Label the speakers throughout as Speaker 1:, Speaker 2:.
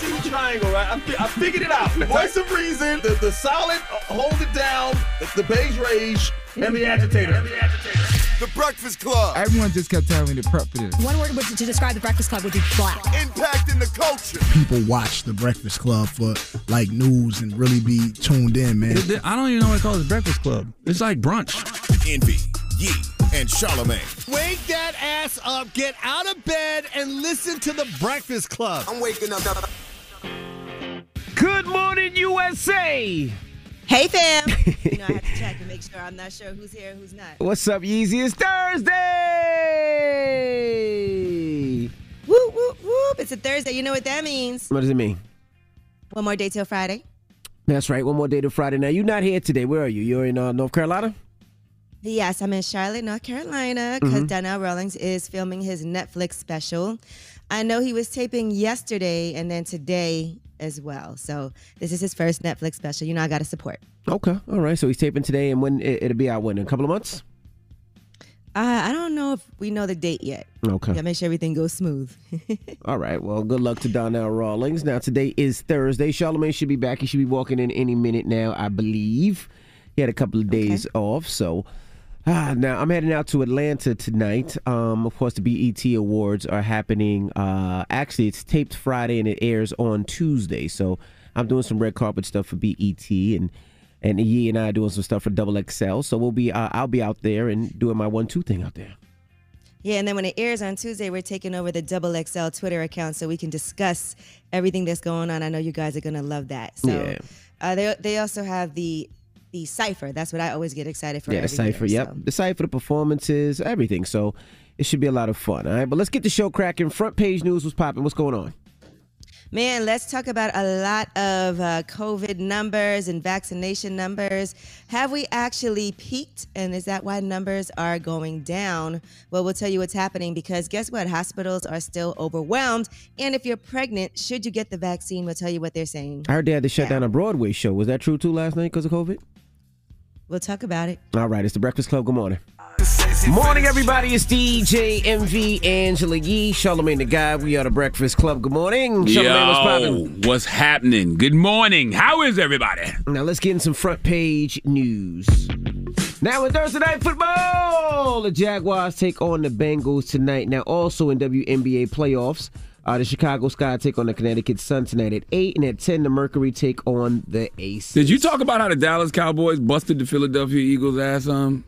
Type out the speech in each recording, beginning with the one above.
Speaker 1: see triangle, right? I, fi- I figured it out. Voice of reason, the, the solid, uh, hold it down, the, the beige rage, and the agitator.
Speaker 2: The Breakfast Club.
Speaker 3: Everyone just kept telling me to prep for this.
Speaker 4: One word would, to describe the Breakfast Club would be black.
Speaker 2: Impacting the culture.
Speaker 5: People watch the Breakfast Club for like news and really be tuned in, man.
Speaker 6: I don't even know what it call this Breakfast Club. It's like brunch.
Speaker 2: Envy, Yee, and Charlemagne.
Speaker 7: Wake that ass up, get out of bed, and listen to the Breakfast Club.
Speaker 2: I'm waking up.
Speaker 8: Good morning, USA.
Speaker 9: Hey, fam. you know, I have to check and make sure I'm not sure who's here and who's not.
Speaker 8: What's up, Yeezy? It's Thursday.
Speaker 9: Whoop, whoop, whoop. It's a Thursday. You know what that means.
Speaker 8: What does it mean?
Speaker 9: One more day till Friday.
Speaker 8: That's right. One more day till Friday. Now, you're not here today. Where are you? You're in uh, North Carolina?
Speaker 9: Yes, I'm in Charlotte, North Carolina, because Donnell Rawlings is filming his Netflix special. I know he was taping yesterday and then today as well. So this is his first Netflix special. You know, I got to support.
Speaker 8: Okay. All right. So he's taping today, and when it, it'll be out when? In a couple of months?
Speaker 9: Uh, I don't know if we know the date yet.
Speaker 8: Okay.
Speaker 9: Gotta make sure everything goes smooth.
Speaker 8: All right. Well, good luck to Donnell Rawlings. Now, today is Thursday. Charlemagne should be back. He should be walking in any minute now, I believe. He had a couple of days off. So, now I'm heading out to Atlanta tonight. Um, of course, the BET Awards are happening. Uh, actually, it's taped Friday and it airs on Tuesday. So, I'm doing some red carpet stuff for BET and. And Yee and I are doing some stuff for Double XL, so we'll be uh, I'll be out there and doing my one two thing out there.
Speaker 9: Yeah, and then when it airs on Tuesday, we're taking over the Double XL Twitter account so we can discuss everything that's going on. I know you guys are gonna love that. So
Speaker 8: Yeah.
Speaker 9: uh, they they also have the the cipher. That's what I always get excited for.
Speaker 8: Yeah, the cipher.
Speaker 9: year,
Speaker 8: Yep,
Speaker 9: so.
Speaker 8: the cipher, the performances, everything. So it should be a lot of fun. All right, but let's get the show cracking. Front page news was popping. What's going on?
Speaker 9: Man, let's talk about a lot of uh, COVID numbers and vaccination numbers. Have we actually peaked? And is that why numbers are going down? Well, we'll tell you what's happening because guess what? Hospitals are still overwhelmed. And if you're pregnant, should you get the vaccine? We'll tell you what they're saying.
Speaker 8: I heard they had to shut down a Broadway show. Was that true too last night because of COVID?
Speaker 9: We'll talk about it.
Speaker 8: All right, it's the Breakfast Club. Good morning. Morning, everybody. It's DJ Envy Angela Yee, Charlemagne the Guy. We are the Breakfast Club. Good morning. Charlemagne, what's
Speaker 6: what's happening? Good morning. How is everybody?
Speaker 8: Now let's get in some front page news. Now in Thursday night football, the Jaguars take on the Bengals tonight. Now also in WNBA playoffs, uh, the Chicago Sky take on the Connecticut Sun tonight at eight, and at ten the Mercury take on the Aces.
Speaker 6: Did you talk about how the Dallas Cowboys busted the Philadelphia Eagles ass um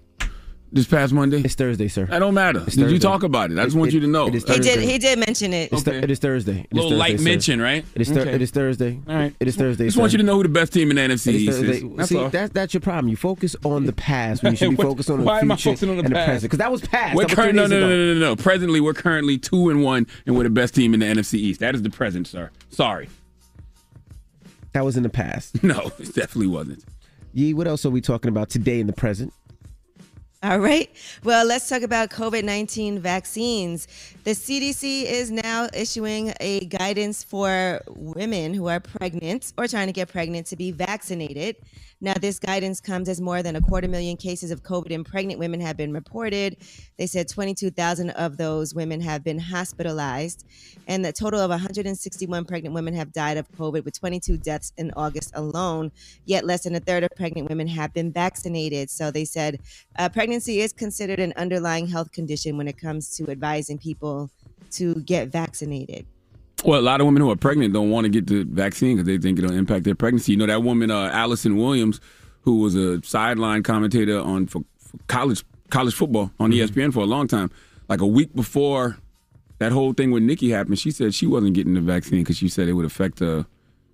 Speaker 6: this past Monday?
Speaker 8: It's Thursday, sir.
Speaker 6: That don't matter. Did you talk about it? I just want
Speaker 8: It-
Speaker 6: you to know.
Speaker 8: it is
Speaker 9: He did. He did mention it.
Speaker 8: It's th- it is Thursday. It is
Speaker 6: Little
Speaker 8: Thursday,
Speaker 6: light
Speaker 8: sir.
Speaker 6: mention, right?
Speaker 8: It is, thir-
Speaker 6: Okay.
Speaker 8: it is Thursday.
Speaker 6: All right.
Speaker 8: It is Thursday.
Speaker 6: Just want you to know who the best team in the NFC
Speaker 8: It is
Speaker 6: East is. That's
Speaker 8: See,
Speaker 6: all.
Speaker 8: that's that's your problem. You focus on the past when you should be
Speaker 6: What-
Speaker 8: focused on the
Speaker 6: why am I
Speaker 8: future
Speaker 6: focusing on the
Speaker 8: and
Speaker 6: past?
Speaker 8: the present. Because that was past.
Speaker 6: We're
Speaker 8: that
Speaker 6: current,
Speaker 8: three
Speaker 6: no, no, no, no, no, no. Presently, we're currently two and one, and we're the best team in the NFC East. That is the present, sir. Sorry.
Speaker 8: That was in the past.
Speaker 6: No, it definitely wasn't.
Speaker 8: Yee, what else are we talking about today in the present?
Speaker 9: All right. Well, let's talk about COVID 19 vaccines. The CDC is now issuing a guidance for women who are pregnant or trying to get pregnant to be vaccinated. Now, this guidance comes as more than a quarter million cases of COVID in pregnant women have been reported. They said 22,000 of those women have been hospitalized, and the total of 161 pregnant women have died of COVID, with 22 deaths in August alone. Yet, less than a third of pregnant women have been vaccinated. So, they said uh, pregnancy is considered an underlying health condition when it comes to advising people to get vaccinated.
Speaker 6: Well, a lot of women who are pregnant don't want to get the vaccine because they think it'll impact their pregnancy. You know that woman, uh, Allison Williams, who was a sideline commentator on for, for college college football on E ESPN for a long time. Like a week before that whole thing with Nicki happened, she said she wasn't getting the vaccine because she said it would affect. Uh,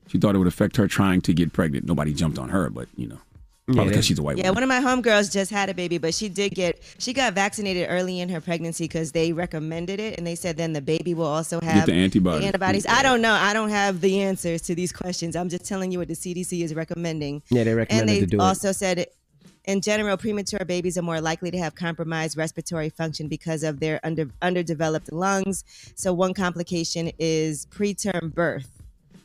Speaker 6: she thought it would affect her trying to get pregnant. Nobody jumped on her, but you know, probably because she's a white
Speaker 9: Yeah,
Speaker 6: woman.
Speaker 9: one of my homegirls just had a baby, but she did get she got vaccinated early in her pregnancy because they recommended it, and they said then the baby will also have
Speaker 6: the antibodies.
Speaker 9: antibodies. I don't know. I don't have the answers to these questions. I'm just telling you what the CDC is recommending.
Speaker 8: Yeah, they
Speaker 9: and
Speaker 8: recommended
Speaker 9: they
Speaker 8: to do it.
Speaker 9: also said. In general, premature babies are more likely to have compromised respiratory function because of their under underdeveloped lungs. So, one complication is preterm birth.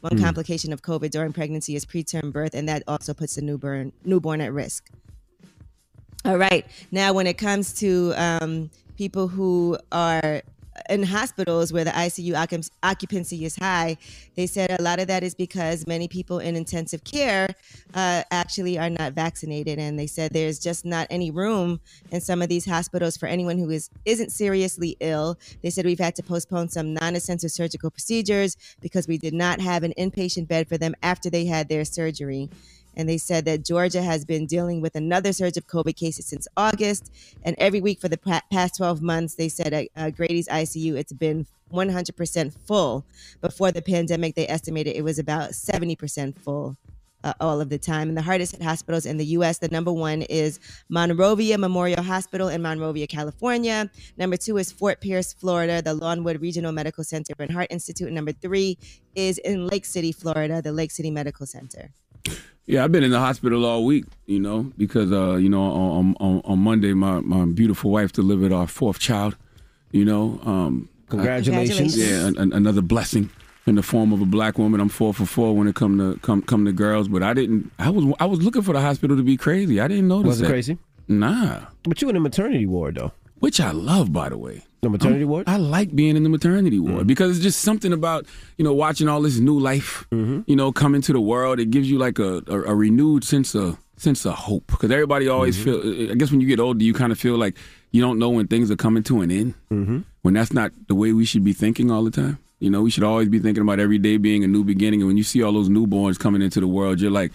Speaker 9: One
Speaker 8: Hmm.
Speaker 9: complication of COVID during pregnancy is preterm birth, and that also puts the newborn newborn at risk. All right. Now, when it comes to um, people who are in hospitals where the ICU occupancy is high, they said a lot of that is because many people in intensive care uh, actually are not vaccinated, and they said there's just not any room in some of these hospitals for anyone who is isn't seriously ill. They said we've had to postpone some non-essential surgical procedures because we did not have an inpatient bed for them after they had their surgery. And they said that Georgia has been dealing with another surge of COVID cases since August. And every week for the past 12 months, they said at uh, Grady's ICU, it's been 100% full. Before the pandemic, they estimated it was about 70% full. Uh, all of the time. And the hardest hit hospitals in the U.S., the number one is Monrovia Memorial Hospital in Monrovia, California. Number two is Fort Pierce, Florida, the Lawnwood Regional Medical Center and Heart Institute. And number three is in Lake City, Florida, the Lake City Medical Center.
Speaker 6: Yeah, I've been in the hospital all week, you know, because uh, you know on, on on Monday my my beautiful wife delivered our fourth child, you know. Um,
Speaker 8: Congratulations.
Speaker 6: yeah, an, an- another blessing in the form of a black woman. I'm four for four when it come to come come to girls, but I didn't. I was I was looking for the hospital to be crazy. I didn't notice
Speaker 8: Was it
Speaker 6: that.
Speaker 8: crazy?
Speaker 6: Nah,
Speaker 8: But you in the maternity ward though.
Speaker 6: which I love, by the way.
Speaker 8: The maternity ward?
Speaker 6: I like being in the maternity ward because it's just something about you know watching all this new life, you know, come into the world. It gives you like a, a, a renewed sense of sense of hope because everybody always feel. I guess when you get older, you kind of feel like you don't know when things are coming to an end. Mm-hmm. When that's not the way we should be thinking all the time. You know, we should always be thinking about every day being a new beginning. And when you see all those newborns coming into the world, you're like,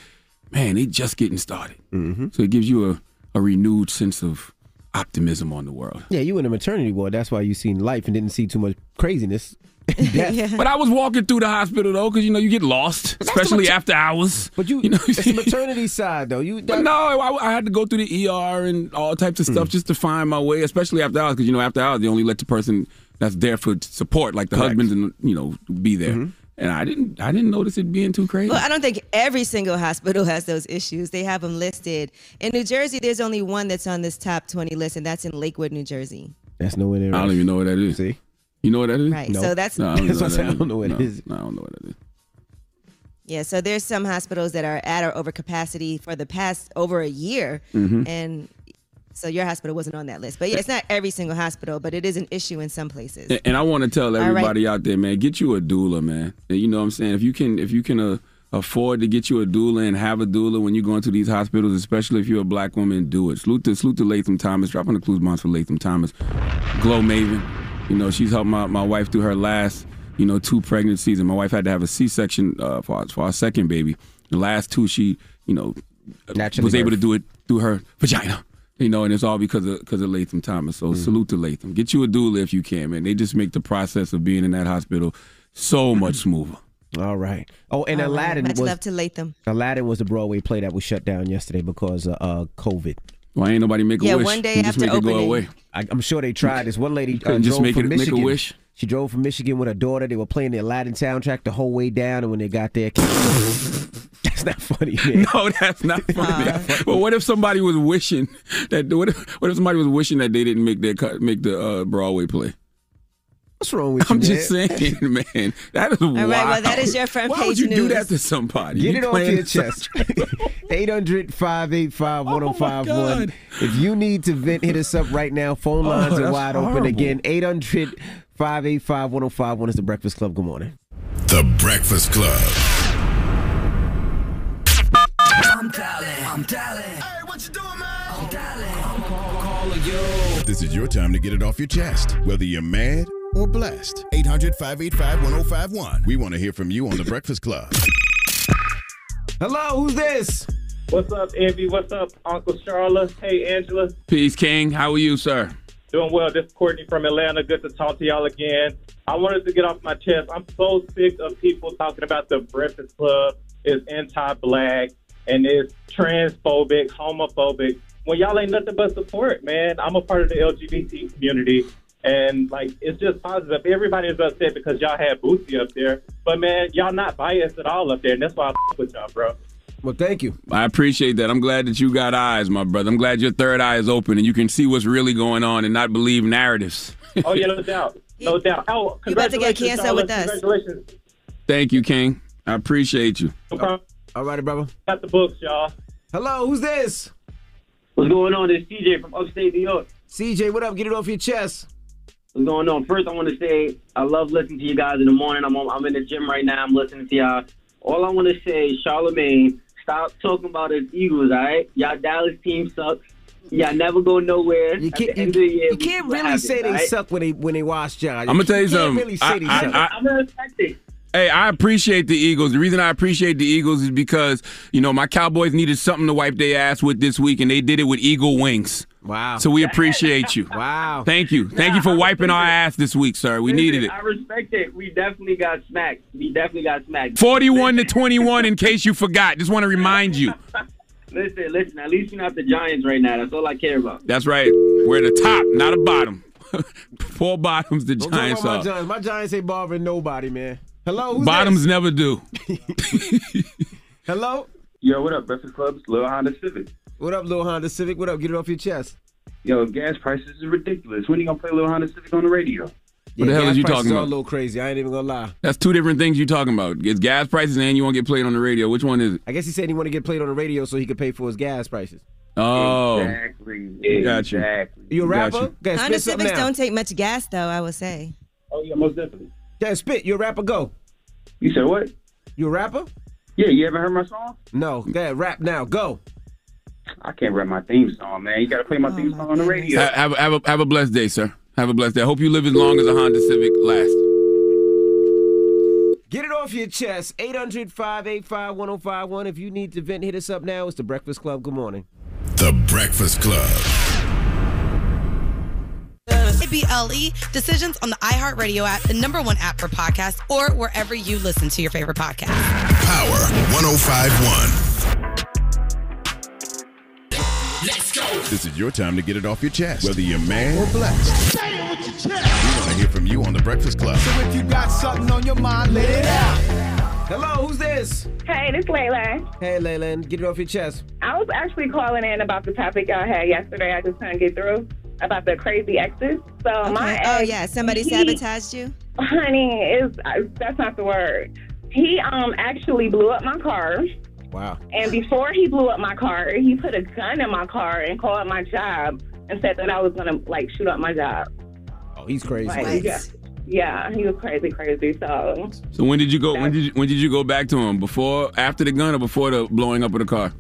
Speaker 6: man, they just getting started. Mm-hmm. So it gives you a, a renewed sense of optimism on the world.
Speaker 8: Yeah, you in the maternity ward. That's why you seen life and didn't see too much craziness. Death.
Speaker 6: But I was walking through the hospital though, because you know you get lost, especially after hours.
Speaker 8: But you,
Speaker 6: you know,
Speaker 8: it's the maternity side though. You,
Speaker 6: But no, I, I had to go through the ER and all types of stuff just to find my way, especially after hours, because you know after hours they only let the person that's there for support, like the
Speaker 8: Correct.
Speaker 6: husbands, and you know be there. And I didn't, I didn't notice it being too crazy.
Speaker 9: Well, I don't think every single hospital has those issues. They have them listed. In New Jersey, there's only one that's on this top 20 list, and that's in Lakewood, New Jersey.
Speaker 8: That's nowhere near.
Speaker 6: I don't even know what that is.
Speaker 8: See,
Speaker 6: You know what that is?
Speaker 9: Right. So that's
Speaker 6: No, I don't,
Speaker 8: That's
Speaker 6: know
Speaker 8: what I
Speaker 6: that
Speaker 8: I don't know what
Speaker 6: no,
Speaker 8: it is.
Speaker 6: No, I don't know what that is.
Speaker 9: yeah. So there's some hospitals that are at or over capacity for the past over a year,
Speaker 6: Mm-hmm.
Speaker 9: and so your hospital wasn't on that list. But yeah, it's not every single hospital, but it is an issue in some places.
Speaker 6: And, and I want to tell
Speaker 9: right.
Speaker 6: everybody out there, man, get you a doula, man. And you know what I'm saying? If you can, if you can uh, afford to get you a doula and have a doula when you go into these hospitals, especially if you're a black woman, do it. Salute to, salute to Latham Thomas. Dropping the clues bombs for Latham Thomas. Glow Maven. You know, she's helped my, my wife through her last, you know, two pregnancies. And my wife had to have a C-section uh, for, our- for our second baby. The last two, she, you know,
Speaker 8: Naturally
Speaker 6: was able to do it through her vagina. You know, and it's all because of because of Latham Thomas. So salute to Latham. Get you a doula if you can, man. They just make the process of being in that hospital so much smoother.
Speaker 8: all right. Oh, and
Speaker 9: All right.
Speaker 8: Aladdin
Speaker 9: Much
Speaker 8: was
Speaker 9: love to Latham.
Speaker 8: Aladdin was the Broadway play that was shut down yesterday because of uh, COVID.
Speaker 6: Why ain't nobody make a
Speaker 9: Yeah,
Speaker 6: wish?
Speaker 9: one day
Speaker 6: and just
Speaker 9: after
Speaker 6: make it go
Speaker 9: opening.
Speaker 6: away.
Speaker 8: I, I'm sure they tried. This one lady uh,
Speaker 6: Couldn't just
Speaker 8: drove
Speaker 6: make
Speaker 8: from
Speaker 6: it- make a wish?
Speaker 8: She drove from Michigan with her daughter. They were playing the Aladdin soundtrack the whole way down, and when they got there, that's not funny, man.
Speaker 6: No, that's not funny. but what if somebody was wishing that? What if, what if somebody was wishing that they didn't make their cut, make the uh, Broadway play?
Speaker 8: What's wrong with that?
Speaker 6: I'm
Speaker 8: you,
Speaker 6: just
Speaker 8: man?
Speaker 6: saying, man. That is wild.
Speaker 9: right, well, that is your front
Speaker 6: Why would
Speaker 9: page
Speaker 6: you do that to somebody?
Speaker 8: Get
Speaker 6: You
Speaker 8: it off your chest. 800 585
Speaker 6: Oh, my
Speaker 8: 1051.
Speaker 6: God.
Speaker 8: If you need to vent, hit us up right now. Phone lines are
Speaker 6: that's
Speaker 8: wide open
Speaker 6: horrible.
Speaker 8: again. 800 585 1051 is the Breakfast Club. Good morning.
Speaker 2: The Breakfast Club. I'm dialing. I'm dialing. Hey, what you doing, man? I'm dialing. I'm call, call, yo. This is your time to get it off your chest, whether you're mad or blessed. 800 585 1051. We want to hear from you on The Breakfast Club.
Speaker 8: Hello, who's this?
Speaker 10: What's up, Envy? What's up, Uncle Charlotte? Hey, Angela.
Speaker 6: Peace, King. How are you, sir?
Speaker 10: Doing well. This is Courtney from Atlanta. Good to talk to y'all again. I wanted to get off my chest. I'm so sick of people talking about the Breakfast Club is anti-black and is transphobic, homophobic. When y'all ain't nothing but support, man. I'm a part of the LGBT community. And like it's just positive. Everybody is upset because y'all had Boosie up there, but man, y'all not biased at all up there, and that's why I f- with y'all, bro.
Speaker 8: Well, thank you.
Speaker 6: I appreciate that. I'm glad that you got eyes, my brother. I'm glad your third eye is open and you can see what's really going on and not believe narratives.
Speaker 10: Oh yeah, no doubt, no doubt. Oh,
Speaker 9: You about to get
Speaker 10: congratulations,
Speaker 9: canceled with us.
Speaker 10: Congratulations.
Speaker 6: Thank you, King. I appreciate you.
Speaker 10: No problem.
Speaker 8: All righty, brother.
Speaker 10: Got the books, y'all.
Speaker 8: Hello, who's this?
Speaker 10: What's going on? This CJ from upstate New York.
Speaker 8: CJ, what up? Get it off your chest.
Speaker 11: What's going on? First, I want to say I love listening to you guys in the morning. I'm on, I'm in the gym right now. I'm listening to y'all. All I want to say, Charlemagne, stop talking about the Eagles. All right, y'all Dallas team sucks. Y'all never go nowhere.
Speaker 8: You can't,
Speaker 11: the end of the year,
Speaker 8: you
Speaker 11: we
Speaker 8: can't really
Speaker 11: happens,
Speaker 8: say they
Speaker 11: all right?
Speaker 8: suck when they when they wash John.
Speaker 6: I'm gonna tell you
Speaker 8: can't
Speaker 6: something.
Speaker 8: Really say
Speaker 6: I-
Speaker 8: they
Speaker 6: I-
Speaker 8: suck.
Speaker 6: I-
Speaker 11: I'm gonna respect it.
Speaker 6: Hey, I appreciate the Eagles. The reason I appreciate the Eagles is because, you know, my Cowboys needed something to wipe their ass with this week, and they did it with Eagle Wings.
Speaker 8: Wow.
Speaker 6: So we appreciate you.
Speaker 8: wow.
Speaker 6: Thank you. Thank you for wiping our ass this week, sir. We
Speaker 11: Listen,
Speaker 6: needed it.
Speaker 11: I respect it. We definitely got smacked. We definitely got smacked.
Speaker 6: 41 to 21, in case you forgot. Just want to remind you.
Speaker 11: Listen, listen. At least you're not the Giants right now. That's all I care about.
Speaker 6: That's right. We're the top, not a bottom. Four bottoms, the
Speaker 8: Don't
Speaker 6: Giants
Speaker 8: about my
Speaker 6: are.
Speaker 8: Giants. My Giants ain't bothering nobody, man. Hello, who's
Speaker 6: Bottoms
Speaker 8: this?
Speaker 6: never do.
Speaker 8: Hello.
Speaker 12: Yo, what up, Breakfast Club's Lil Honda Civic?
Speaker 8: What up, Lil Honda Civic? What up? Get it off your chest.
Speaker 12: Yo, gas prices is ridiculous. When are you gonna play Lil Honda Civic on the radio?
Speaker 6: What the hell
Speaker 8: gas
Speaker 6: is you
Speaker 8: prices
Speaker 6: talking
Speaker 8: are
Speaker 6: about?
Speaker 8: a little crazy. I ain't even gonna lie.
Speaker 6: That's two different things you're talking about. It's gas prices and you want to get played on the radio. Which one is it?
Speaker 8: I guess he said he want to get played on the radio so he could pay for his gas prices.
Speaker 6: Oh.
Speaker 12: Exactly.
Speaker 6: Got you.
Speaker 12: Exactly.
Speaker 8: You a
Speaker 6: Got
Speaker 8: rapper?
Speaker 6: you.
Speaker 8: Okay,
Speaker 9: Honda
Speaker 8: spit something
Speaker 9: Civics
Speaker 8: now.
Speaker 9: don't take much gas, though. I would say.
Speaker 12: Oh yeah, most definitely.
Speaker 8: Yeah, spit. You a rapper? Go.
Speaker 12: You said what?
Speaker 8: You a rapper?
Speaker 12: Yeah, you ever heard my song?
Speaker 8: No. Go ahead, rap now. Go.
Speaker 12: I can't rap my theme song, man. You gotta play my oh, theme song on the radio.
Speaker 6: Ha- Have, have, a, have a blessed day, sir. Have a blessed day. I hope you live as long as a Honda Civic lasts.
Speaker 8: Get it off your chest. 800 585 1051. If you need to vent, hit us up now. It's The Breakfast Club. Good morning.
Speaker 2: The Breakfast Club.
Speaker 13: BLE E, decisions on the iHeartRadio app, the number one app for podcasts, or wherever you listen to your favorite podcast.
Speaker 2: Power 1051. This is your time to get it off your chest, whether you're mad or blessed.
Speaker 7: Say it with your chest.
Speaker 2: We want to hear from you on The Breakfast Club.
Speaker 7: So if you got something on your mind, let it out.
Speaker 8: Hello, who's this?
Speaker 14: Hey, this is Layla.
Speaker 8: Hey, Layland. Get it off your chest.
Speaker 14: I was actually calling in about the topic y'all had yesterday. I just couldn't get through about the crazy exes. So my
Speaker 9: Okay. Oh yeah, somebody
Speaker 14: he-
Speaker 9: sabotaged you.
Speaker 14: Honey, is that's not the word. He um actually blew up my car.
Speaker 8: Wow.
Speaker 14: And before he blew up my car, he put a gun in my car and called my job and said that I was gonna like shoot up my job.
Speaker 8: Oh, he's crazy.
Speaker 14: Like, yeah, yeah, he was crazy, crazy. So
Speaker 6: So when did you go? When did you, when did you go back to him? Before, after the gun, or before the blowing up of the car?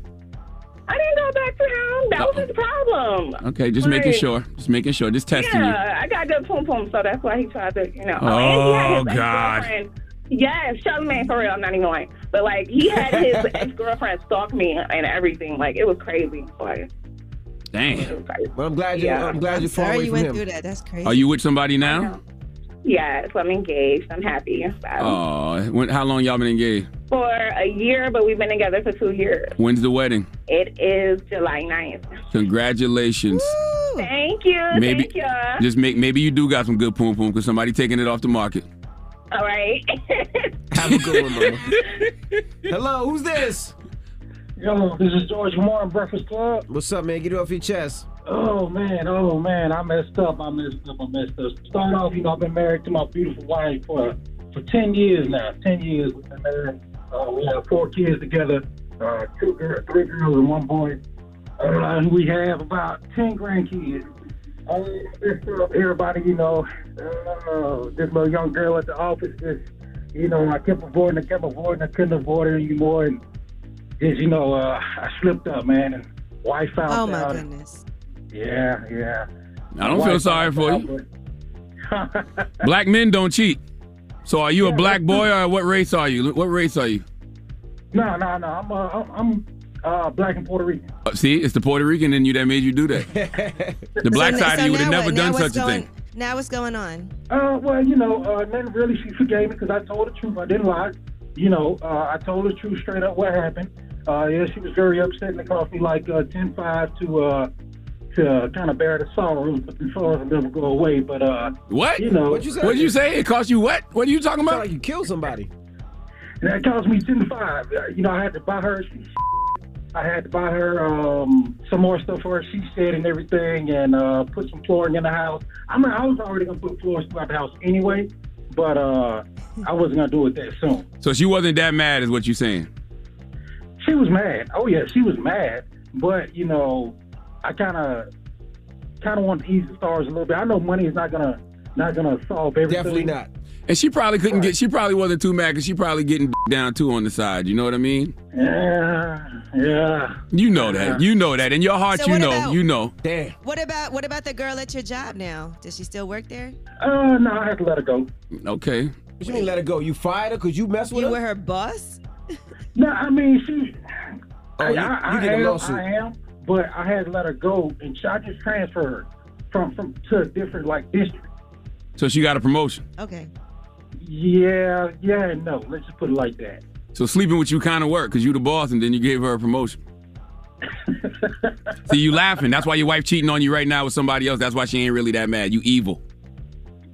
Speaker 14: I didn't go back to him. That was his problem.
Speaker 6: Okay, just making sure. Just making sure. Just testing you.
Speaker 14: Yeah, I got good pum pum, so that's why he tried to, you know.
Speaker 6: Oh,
Speaker 14: and he had oh, his
Speaker 6: God.
Speaker 14: Ex-girlfriend- Yes, Charlemagne for real. I'm not even lying. But like, he had his ex girlfriend stalk me and everything. Like, it was crazy. Like,
Speaker 6: Damn.
Speaker 8: But I'm glad you.
Speaker 14: Yeah.
Speaker 8: I'm glad you're far
Speaker 9: Sorry
Speaker 8: away
Speaker 9: you
Speaker 8: from
Speaker 9: went
Speaker 8: him.
Speaker 9: through that. That's crazy.
Speaker 6: Are you with somebody now?
Speaker 14: yes, I'm engaged. I'm happy.
Speaker 6: Oh, when, how long y'all been engaged?
Speaker 14: for a year, but we've been together for two years.
Speaker 6: When's the wedding?
Speaker 14: It is July 9th.
Speaker 6: Congratulations.
Speaker 14: Thank you.
Speaker 6: Maybe
Speaker 14: Thank you.
Speaker 6: just make maybe you do got some good poom poom because somebody taking it off the market.
Speaker 14: All right.
Speaker 8: Have a good one, mama. Hello, who's this?
Speaker 15: Yo, this is George Moore in Breakfast Club.
Speaker 8: What's up, man? Get it off your chest.
Speaker 15: Oh man, oh man, I messed up. I messed up. I messed up. Start off, you know, I've been married to my beautiful wife for for ten years now. Ten years we've been married. Uh, we have four kids together. Uh, two girls, three girls, and one boy. Uh, and we have about ten grandkids. I messed up everybody, you know. Uh, this little young girl at the office, just you know, I kept avoiding, I kept avoiding, I couldn't avoid her anymore, and just you know, uh, I slipped up, man, and wife found
Speaker 9: Oh my
Speaker 15: out.
Speaker 9: goodness.
Speaker 15: Yeah, yeah.
Speaker 6: I don't feel sorry for
Speaker 15: out,
Speaker 6: you.
Speaker 15: but-
Speaker 6: Black men don't cheat. So are you a black boy or what race are you? What race are you?
Speaker 15: No, no, no. I'm uh, I'm, I'm uh, black and Puerto Rican.
Speaker 6: Uh, See, it's the Puerto Rican in you that made you do that. The black
Speaker 9: So-
Speaker 6: side
Speaker 9: so
Speaker 6: of you would have never
Speaker 9: what?
Speaker 6: Done
Speaker 9: what's
Speaker 6: such a
Speaker 9: going,
Speaker 6: thing.
Speaker 9: Now what's going on?
Speaker 15: Uh, well, you know, uh, nothing really. She forgave me because I told the truth. I didn't lie. You know, uh, I told the truth straight up what happened. Uh, yeah, she was very upset and it cost me like uh, ten five to uh, to kind of bear the sorrows, but the sorrows will never go away. But uh,
Speaker 6: What?
Speaker 15: You know,
Speaker 6: What'd you say? What'd you say? It cost you what? What are you talking about?
Speaker 8: like you killed somebody.
Speaker 15: And that cost me ten to five. Uh, You know, I had to buy her. I had to buy her um, some more stuff for her. She said and everything, and uh, put some flooring in the house. I mean, I was already gonna put floors throughout the house anyway, but uh, I wasn't gonna do it that soon.
Speaker 6: So she wasn't that mad, is what you're saying?
Speaker 15: She was mad. Oh yeah, she was mad. But you know, I kind of kind of want to ease the stars a little bit. I know money is not gonna not gonna solve everything.
Speaker 8: Definitely not.
Speaker 6: And she probably couldn't get. She probably wasn't too mad because she probably getting down too on the side. You know what I mean?
Speaker 15: Yeah, yeah.
Speaker 6: You know that. You know that. In your heart,
Speaker 9: So
Speaker 6: you know.
Speaker 9: about-
Speaker 6: You know.
Speaker 8: Damn.
Speaker 9: What about what about the girl at your job now? Does she still work there?
Speaker 15: Uh, no, I had to let her go.
Speaker 6: Okay.
Speaker 8: What you mean let her go? You fired her because you messed with
Speaker 9: You
Speaker 8: her?
Speaker 9: You were her boss?
Speaker 15: No, I mean she.
Speaker 8: Oh,
Speaker 15: I,
Speaker 8: you-
Speaker 15: I,
Speaker 8: you
Speaker 15: I
Speaker 8: get a
Speaker 15: am,
Speaker 8: lawsuit.
Speaker 15: I am, but I had to let her go, and so I just transferred her from from to a different like district.
Speaker 6: So she got a promotion.
Speaker 9: Okay.
Speaker 15: Yeah, yeah, no. Let's just put it like that.
Speaker 6: So sleeping with you kind of worked because you the boss, and then you gave her a promotion. See, you laughing. That's why your wife cheating on you right now with somebody else. That's why she ain't really that mad. You evil.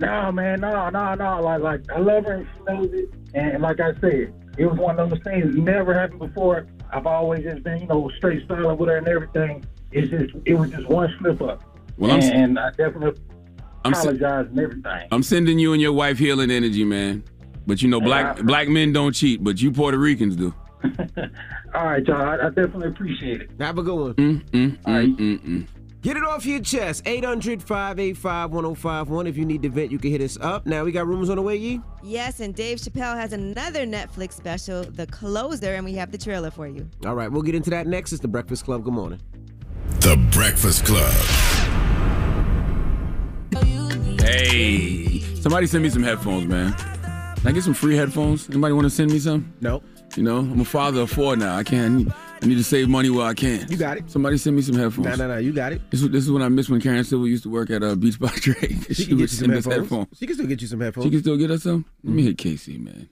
Speaker 15: No, man, no, no, no. Like, like I love her, and she knows it. And like I said, it was one of those things never happened before. I've always just been, you know, straight solid with her and everything. It's just, it was just one slip up.
Speaker 6: Well, I'm-
Speaker 15: and I definitely
Speaker 6: I'm s-
Speaker 15: apologize and everything.
Speaker 6: I'm sending you and your wife healing energy, man. But you know, black black men don't cheat, but you Puerto Ricans do.
Speaker 15: All right, y'all. I, I definitely appreciate it.
Speaker 8: Have a good one.
Speaker 6: Mm, mm, mm, mm, mm.
Speaker 8: Get it off your chest. 800 585 1051. If you need to vent, you can hit us up. Now we got rumors on the way, Yee.
Speaker 9: Yes, and Dave Chappelle has another Netflix special, The Closer, and we have the trailer for you.
Speaker 8: All right, we'll get into that next. It's the Breakfast Club. Good morning.
Speaker 2: The Breakfast Club.
Speaker 6: Hey, somebody send me some headphones, man. Can I get some free headphones? Anybody want to send me some?
Speaker 8: No.
Speaker 6: You know, I'm a father of four now. I can't. I need, I need to save money while I can.
Speaker 8: You got it.
Speaker 6: Somebody send me some headphones.
Speaker 8: No, no, no. You got it.
Speaker 6: This, is- this is when I miss when Karen Civil used to work at uh, Beats by Dre. she,
Speaker 8: She can get
Speaker 6: would
Speaker 8: you some
Speaker 6: send us
Speaker 8: headphones.
Speaker 6: headphones.
Speaker 8: She can still get you some headphones.
Speaker 6: She can still get us some. Let me hit Casey, man.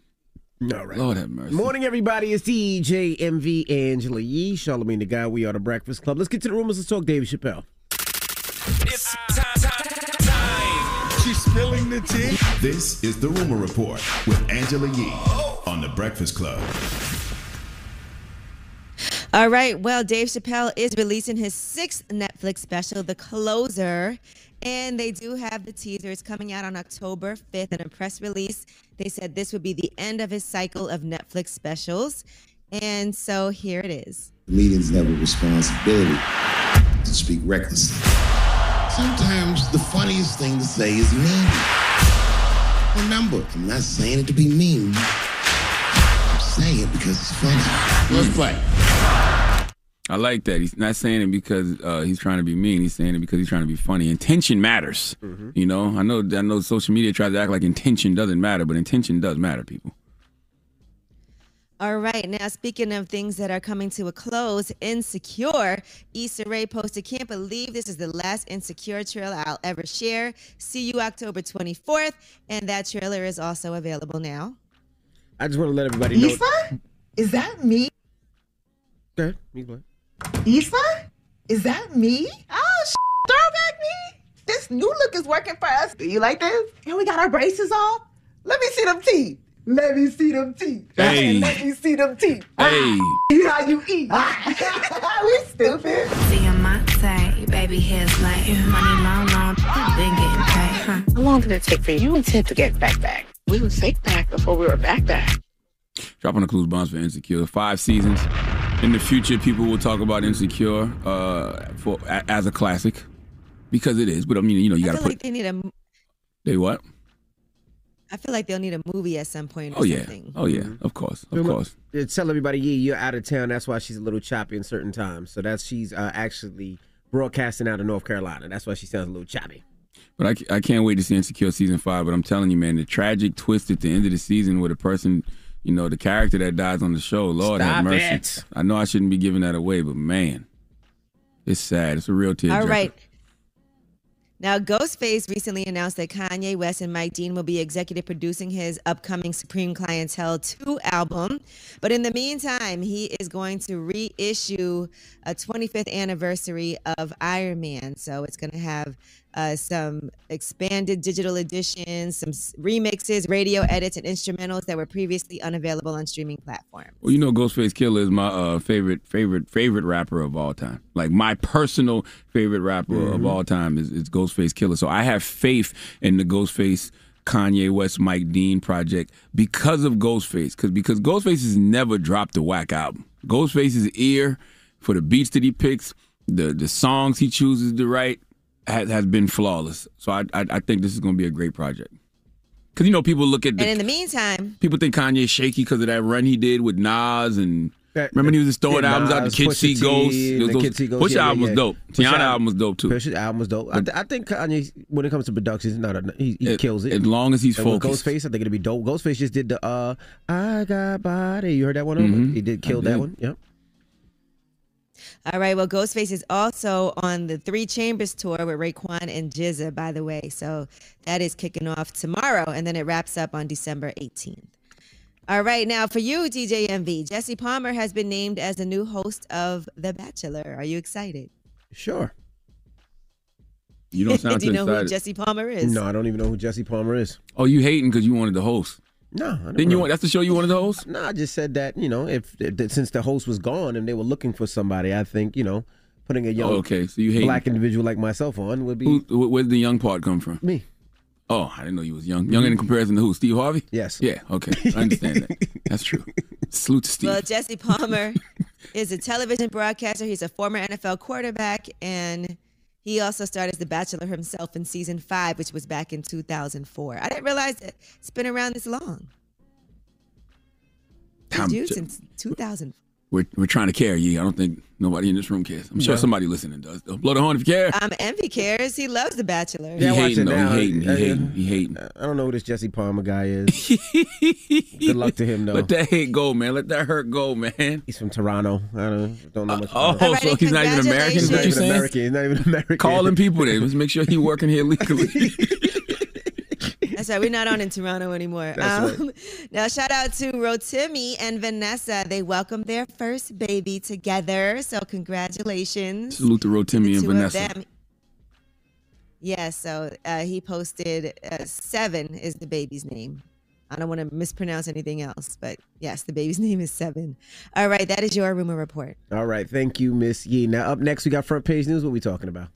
Speaker 8: All right.
Speaker 6: Lord have mercy.
Speaker 8: Morning, everybody. It's DJ Envy Angela Yee, Charlemagne the Guy. We are the Breakfast Club. Let's get to the rumors. Let's talk David Chappelle.
Speaker 16: It's time, time, time. She's spilling the tea.
Speaker 2: This is the Rumor Report with Angela Yee on the Breakfast Club.
Speaker 9: All right. Well, Dave Chappelle is releasing his sixth Netflix special, The Closer. And they do have the teaser. It's coming out on October 5th in a press release. They said this would be the end of his cycle of Netflix specials. And so here it is.
Speaker 17: Comedians have a responsibility to speak recklessly. Sometimes the funniest thing to say is mean. Remember, I'm not saying it to be mean. I'm saying it because it's funny. Let's play.
Speaker 6: I like that. He's not saying it because uh, he's trying to be mean. He's saying it because he's trying to be funny. Intention matters. You know, I know. I know. Social media tries to act like intention doesn't matter, but intention does matter, people.
Speaker 9: All right. Now, speaking of things that are coming to a close, Insecure. Issa Rae posted, Can't believe this is the last Insecure trailer I'll ever share. See you October 24th. And that trailer is also available now.
Speaker 8: I just want to let everybody know.
Speaker 18: Issa? Is that me?
Speaker 8: Okay, me play.
Speaker 18: Issa? Is that me? Oh, sh- throwback me. This new look is working for us. Do you like this? And we got our braces off. Let me see them teeth. Let me see them teeth.
Speaker 6: Hey.
Speaker 18: Let me see them teeth.
Speaker 6: Hey.
Speaker 18: See how you eat. we stupid.
Speaker 19: See on my side, baby hair's like money long, long, been getting paid, huh?
Speaker 20: How long did it take for you and Ted to get back back? We were fake back before we were back back.
Speaker 6: Dropping the clues bonds for Insecure. Five seasons. In the future, people will talk about Insecure uh, for a, as a classic because it is. But I mean, you know, you got to
Speaker 9: feel
Speaker 6: put.
Speaker 9: like they need a.
Speaker 6: they what?
Speaker 9: I feel like they'll need a movie at some point. Or
Speaker 6: Oh yeah.
Speaker 9: something.
Speaker 6: Oh yeah. Of course. Of course.
Speaker 8: Yeah, tell everybody, yeah, you're out of town. That's why she's a little choppy in certain times. So that's she's uh, actually broadcasting out of North Carolina. That's why she sounds a little choppy.
Speaker 6: But I, I can't wait to see Insecure season five. But I'm telling you, man, the tragic twist at the end of the season with a person, you know, the character that dies on the show. Lord have
Speaker 8: Stop
Speaker 6: mercy.
Speaker 8: it.
Speaker 6: I know I shouldn't be giving that away, but man, it's sad. It's a real tear.
Speaker 9: All right. Now, Ghostface recently announced that Kanye West and Mike Dean will be executive producing his upcoming Supreme Clientele 2 album. But in the meantime, he is going to reissue a 25th anniversary of Ironman. So it's going to have uh, some expanded digital editions, some remixes, radio edits, and instrumentals that were previously unavailable on streaming platforms.
Speaker 6: Well, you know, Ghostface Killah is my uh, favorite, favorite, favorite rapper of all time. Like my personal favorite rapper of
Speaker 8: Mm-hmm.
Speaker 6: all time is, is Ghostface Killah. So I have faith in the Ghostface Kanye West Mike Dean project because of Ghostface. Because because Ghostface has never dropped a whack album. Ghostface's ear for the beats that he picks, the the songs he chooses to write. Has, has been flawless. So I, I I think this is going to be a great project. Because you know people look at the,
Speaker 9: And in the meantime,
Speaker 6: people think Kanye's shaky because of that run he did with Nas and. Remember when he was just throwing
Speaker 8: Yeah,
Speaker 6: albums out. The
Speaker 8: Nas,
Speaker 6: Kids
Speaker 8: Pusha
Speaker 6: See
Speaker 8: T,
Speaker 6: Ghosts.
Speaker 8: and
Speaker 6: Those-
Speaker 8: the Kids See Ghosts,
Speaker 6: Pusha
Speaker 8: yeah, yeah,
Speaker 6: album was
Speaker 8: yeah.
Speaker 6: dope.
Speaker 8: Pusha
Speaker 6: Tiana
Speaker 8: al-
Speaker 6: album was dope too.
Speaker 8: Pusha's album was dope. I, th- I think Kanye, when it comes to production, he's not a, he, he
Speaker 6: As-
Speaker 8: kills it.
Speaker 6: as long as he's
Speaker 8: and with
Speaker 6: focused.
Speaker 8: Ghostface, I think it'll be dope. Ghostface just did the uh, I got body. You heard that one? over?
Speaker 6: Mhm.
Speaker 8: He did
Speaker 6: I
Speaker 8: kill that
Speaker 6: did.
Speaker 8: one. Yep.
Speaker 9: All right. Well, Ghostface is also on the Three Chambers tour with Raekwon and GZA, by the way. So that is kicking off tomorrow, and then it wraps up on December 18th. All right, now for you, DJ Envy, Jesse Palmer has been named as the new host of The Bachelor. Are you excited?
Speaker 8: Sure.
Speaker 6: You don't sound
Speaker 9: Do you
Speaker 6: too
Speaker 9: know who. Jesse Palmer is?
Speaker 8: No, I don't even know who Jesse Palmer is.
Speaker 6: Oh, you hating because you wanted to host?
Speaker 8: No, I don't
Speaker 6: Didn't you
Speaker 8: know.
Speaker 6: want? That's the show you wanted to host?
Speaker 8: No, I just said that you know if, if since the host was gone and they were looking for somebody, I think you know putting a young
Speaker 6: Oh, okay, so you hate
Speaker 8: black individual like myself on would be
Speaker 6: Who, where'd the young part come from?
Speaker 8: Me.
Speaker 6: Oh, I didn't know you was young. Young in mm-hmm. comparison to who? Steve Harvey?
Speaker 8: Yes.
Speaker 6: Yeah. Okay, I understand that. That's true. Salute to Steve.
Speaker 9: Well, Jesse Palmer is a television broadcaster. He's a former NFL quarterback, and he also started as The Bachelor himself in season five, which was back in 2004. I didn't realize that it's been around this long. Did you? Since 2000.
Speaker 6: We're, we're trying to care you. I don't think nobody in this room cares. I'm sure
Speaker 8: Well-
Speaker 6: somebody listening does. though. Blow the horn if you care.
Speaker 9: Um, Envy cares. He loves The Bachelor.
Speaker 6: He
Speaker 8: Yeah, watch
Speaker 6: hating
Speaker 8: it
Speaker 6: though.
Speaker 8: now.
Speaker 6: He hating. He
Speaker 8: Uh,
Speaker 6: hating. He hating.
Speaker 8: I don't know who this Jesse Palmer guy is. Good luck to him though.
Speaker 6: Let that hate go, man. Let that hurt go, man.
Speaker 8: He's from Toronto. I don't, don't know much.
Speaker 6: Oh,
Speaker 8: about him.
Speaker 6: so he's not even American?
Speaker 8: He's
Speaker 6: what
Speaker 8: not
Speaker 6: you're
Speaker 8: even
Speaker 6: saying?
Speaker 8: American. He's not even American.
Speaker 6: Calling people there. Let's make sure he working here legally.
Speaker 9: That's right. We're not on in Toronto anymore.
Speaker 8: That's
Speaker 9: um, Now, shout out to Rotimi and Vanessa. They welcomed their first baby together. So, congratulations.
Speaker 6: Salute to Rotimi and Vanessa.
Speaker 9: Of them. Yeah, so uh, he posted uh, seven is the baby's name. I don't want to mispronounce anything else, but yes, the baby's name is Seven. All right, that is your rumor report.
Speaker 8: All right, thank you, Miss Yee. Now up next, we got front page news. What we talking about?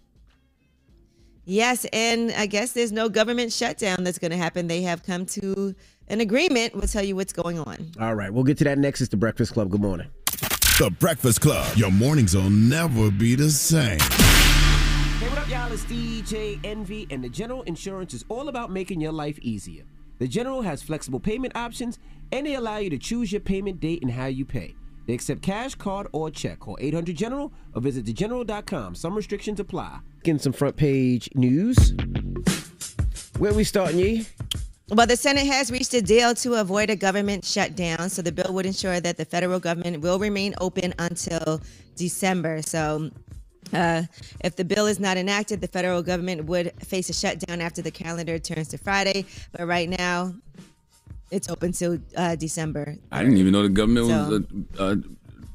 Speaker 9: Yes, and I guess there's no government shutdown that's going to happen. They have come to an agreement. We'll tell you what's going on.
Speaker 8: All right, we'll get to that next. It's the Breakfast Club. Good morning.
Speaker 2: The Breakfast Club. Your mornings will never be the same.
Speaker 8: Hey, what up, y'all? It's DJ Envy, and the General Insurance is all about making your life easier. The General has flexible payment options, and they allow you to choose your payment date and how you pay. They accept cash, card, or check. Call 800 General or visit thegeneral.com. Some restrictions apply. Getting some front page news. Where we starting, Yee?
Speaker 9: Well, the Senate has reached a deal to avoid a government shutdown. So the bill would ensure that the federal government will remain open until December. So uh, if the bill is not enacted, the federal government would face a shutdown after the calendar turns to Friday. But right now, it's open till uh, December.
Speaker 6: I didn't even know the government was
Speaker 9: So-
Speaker 6: uh, uh,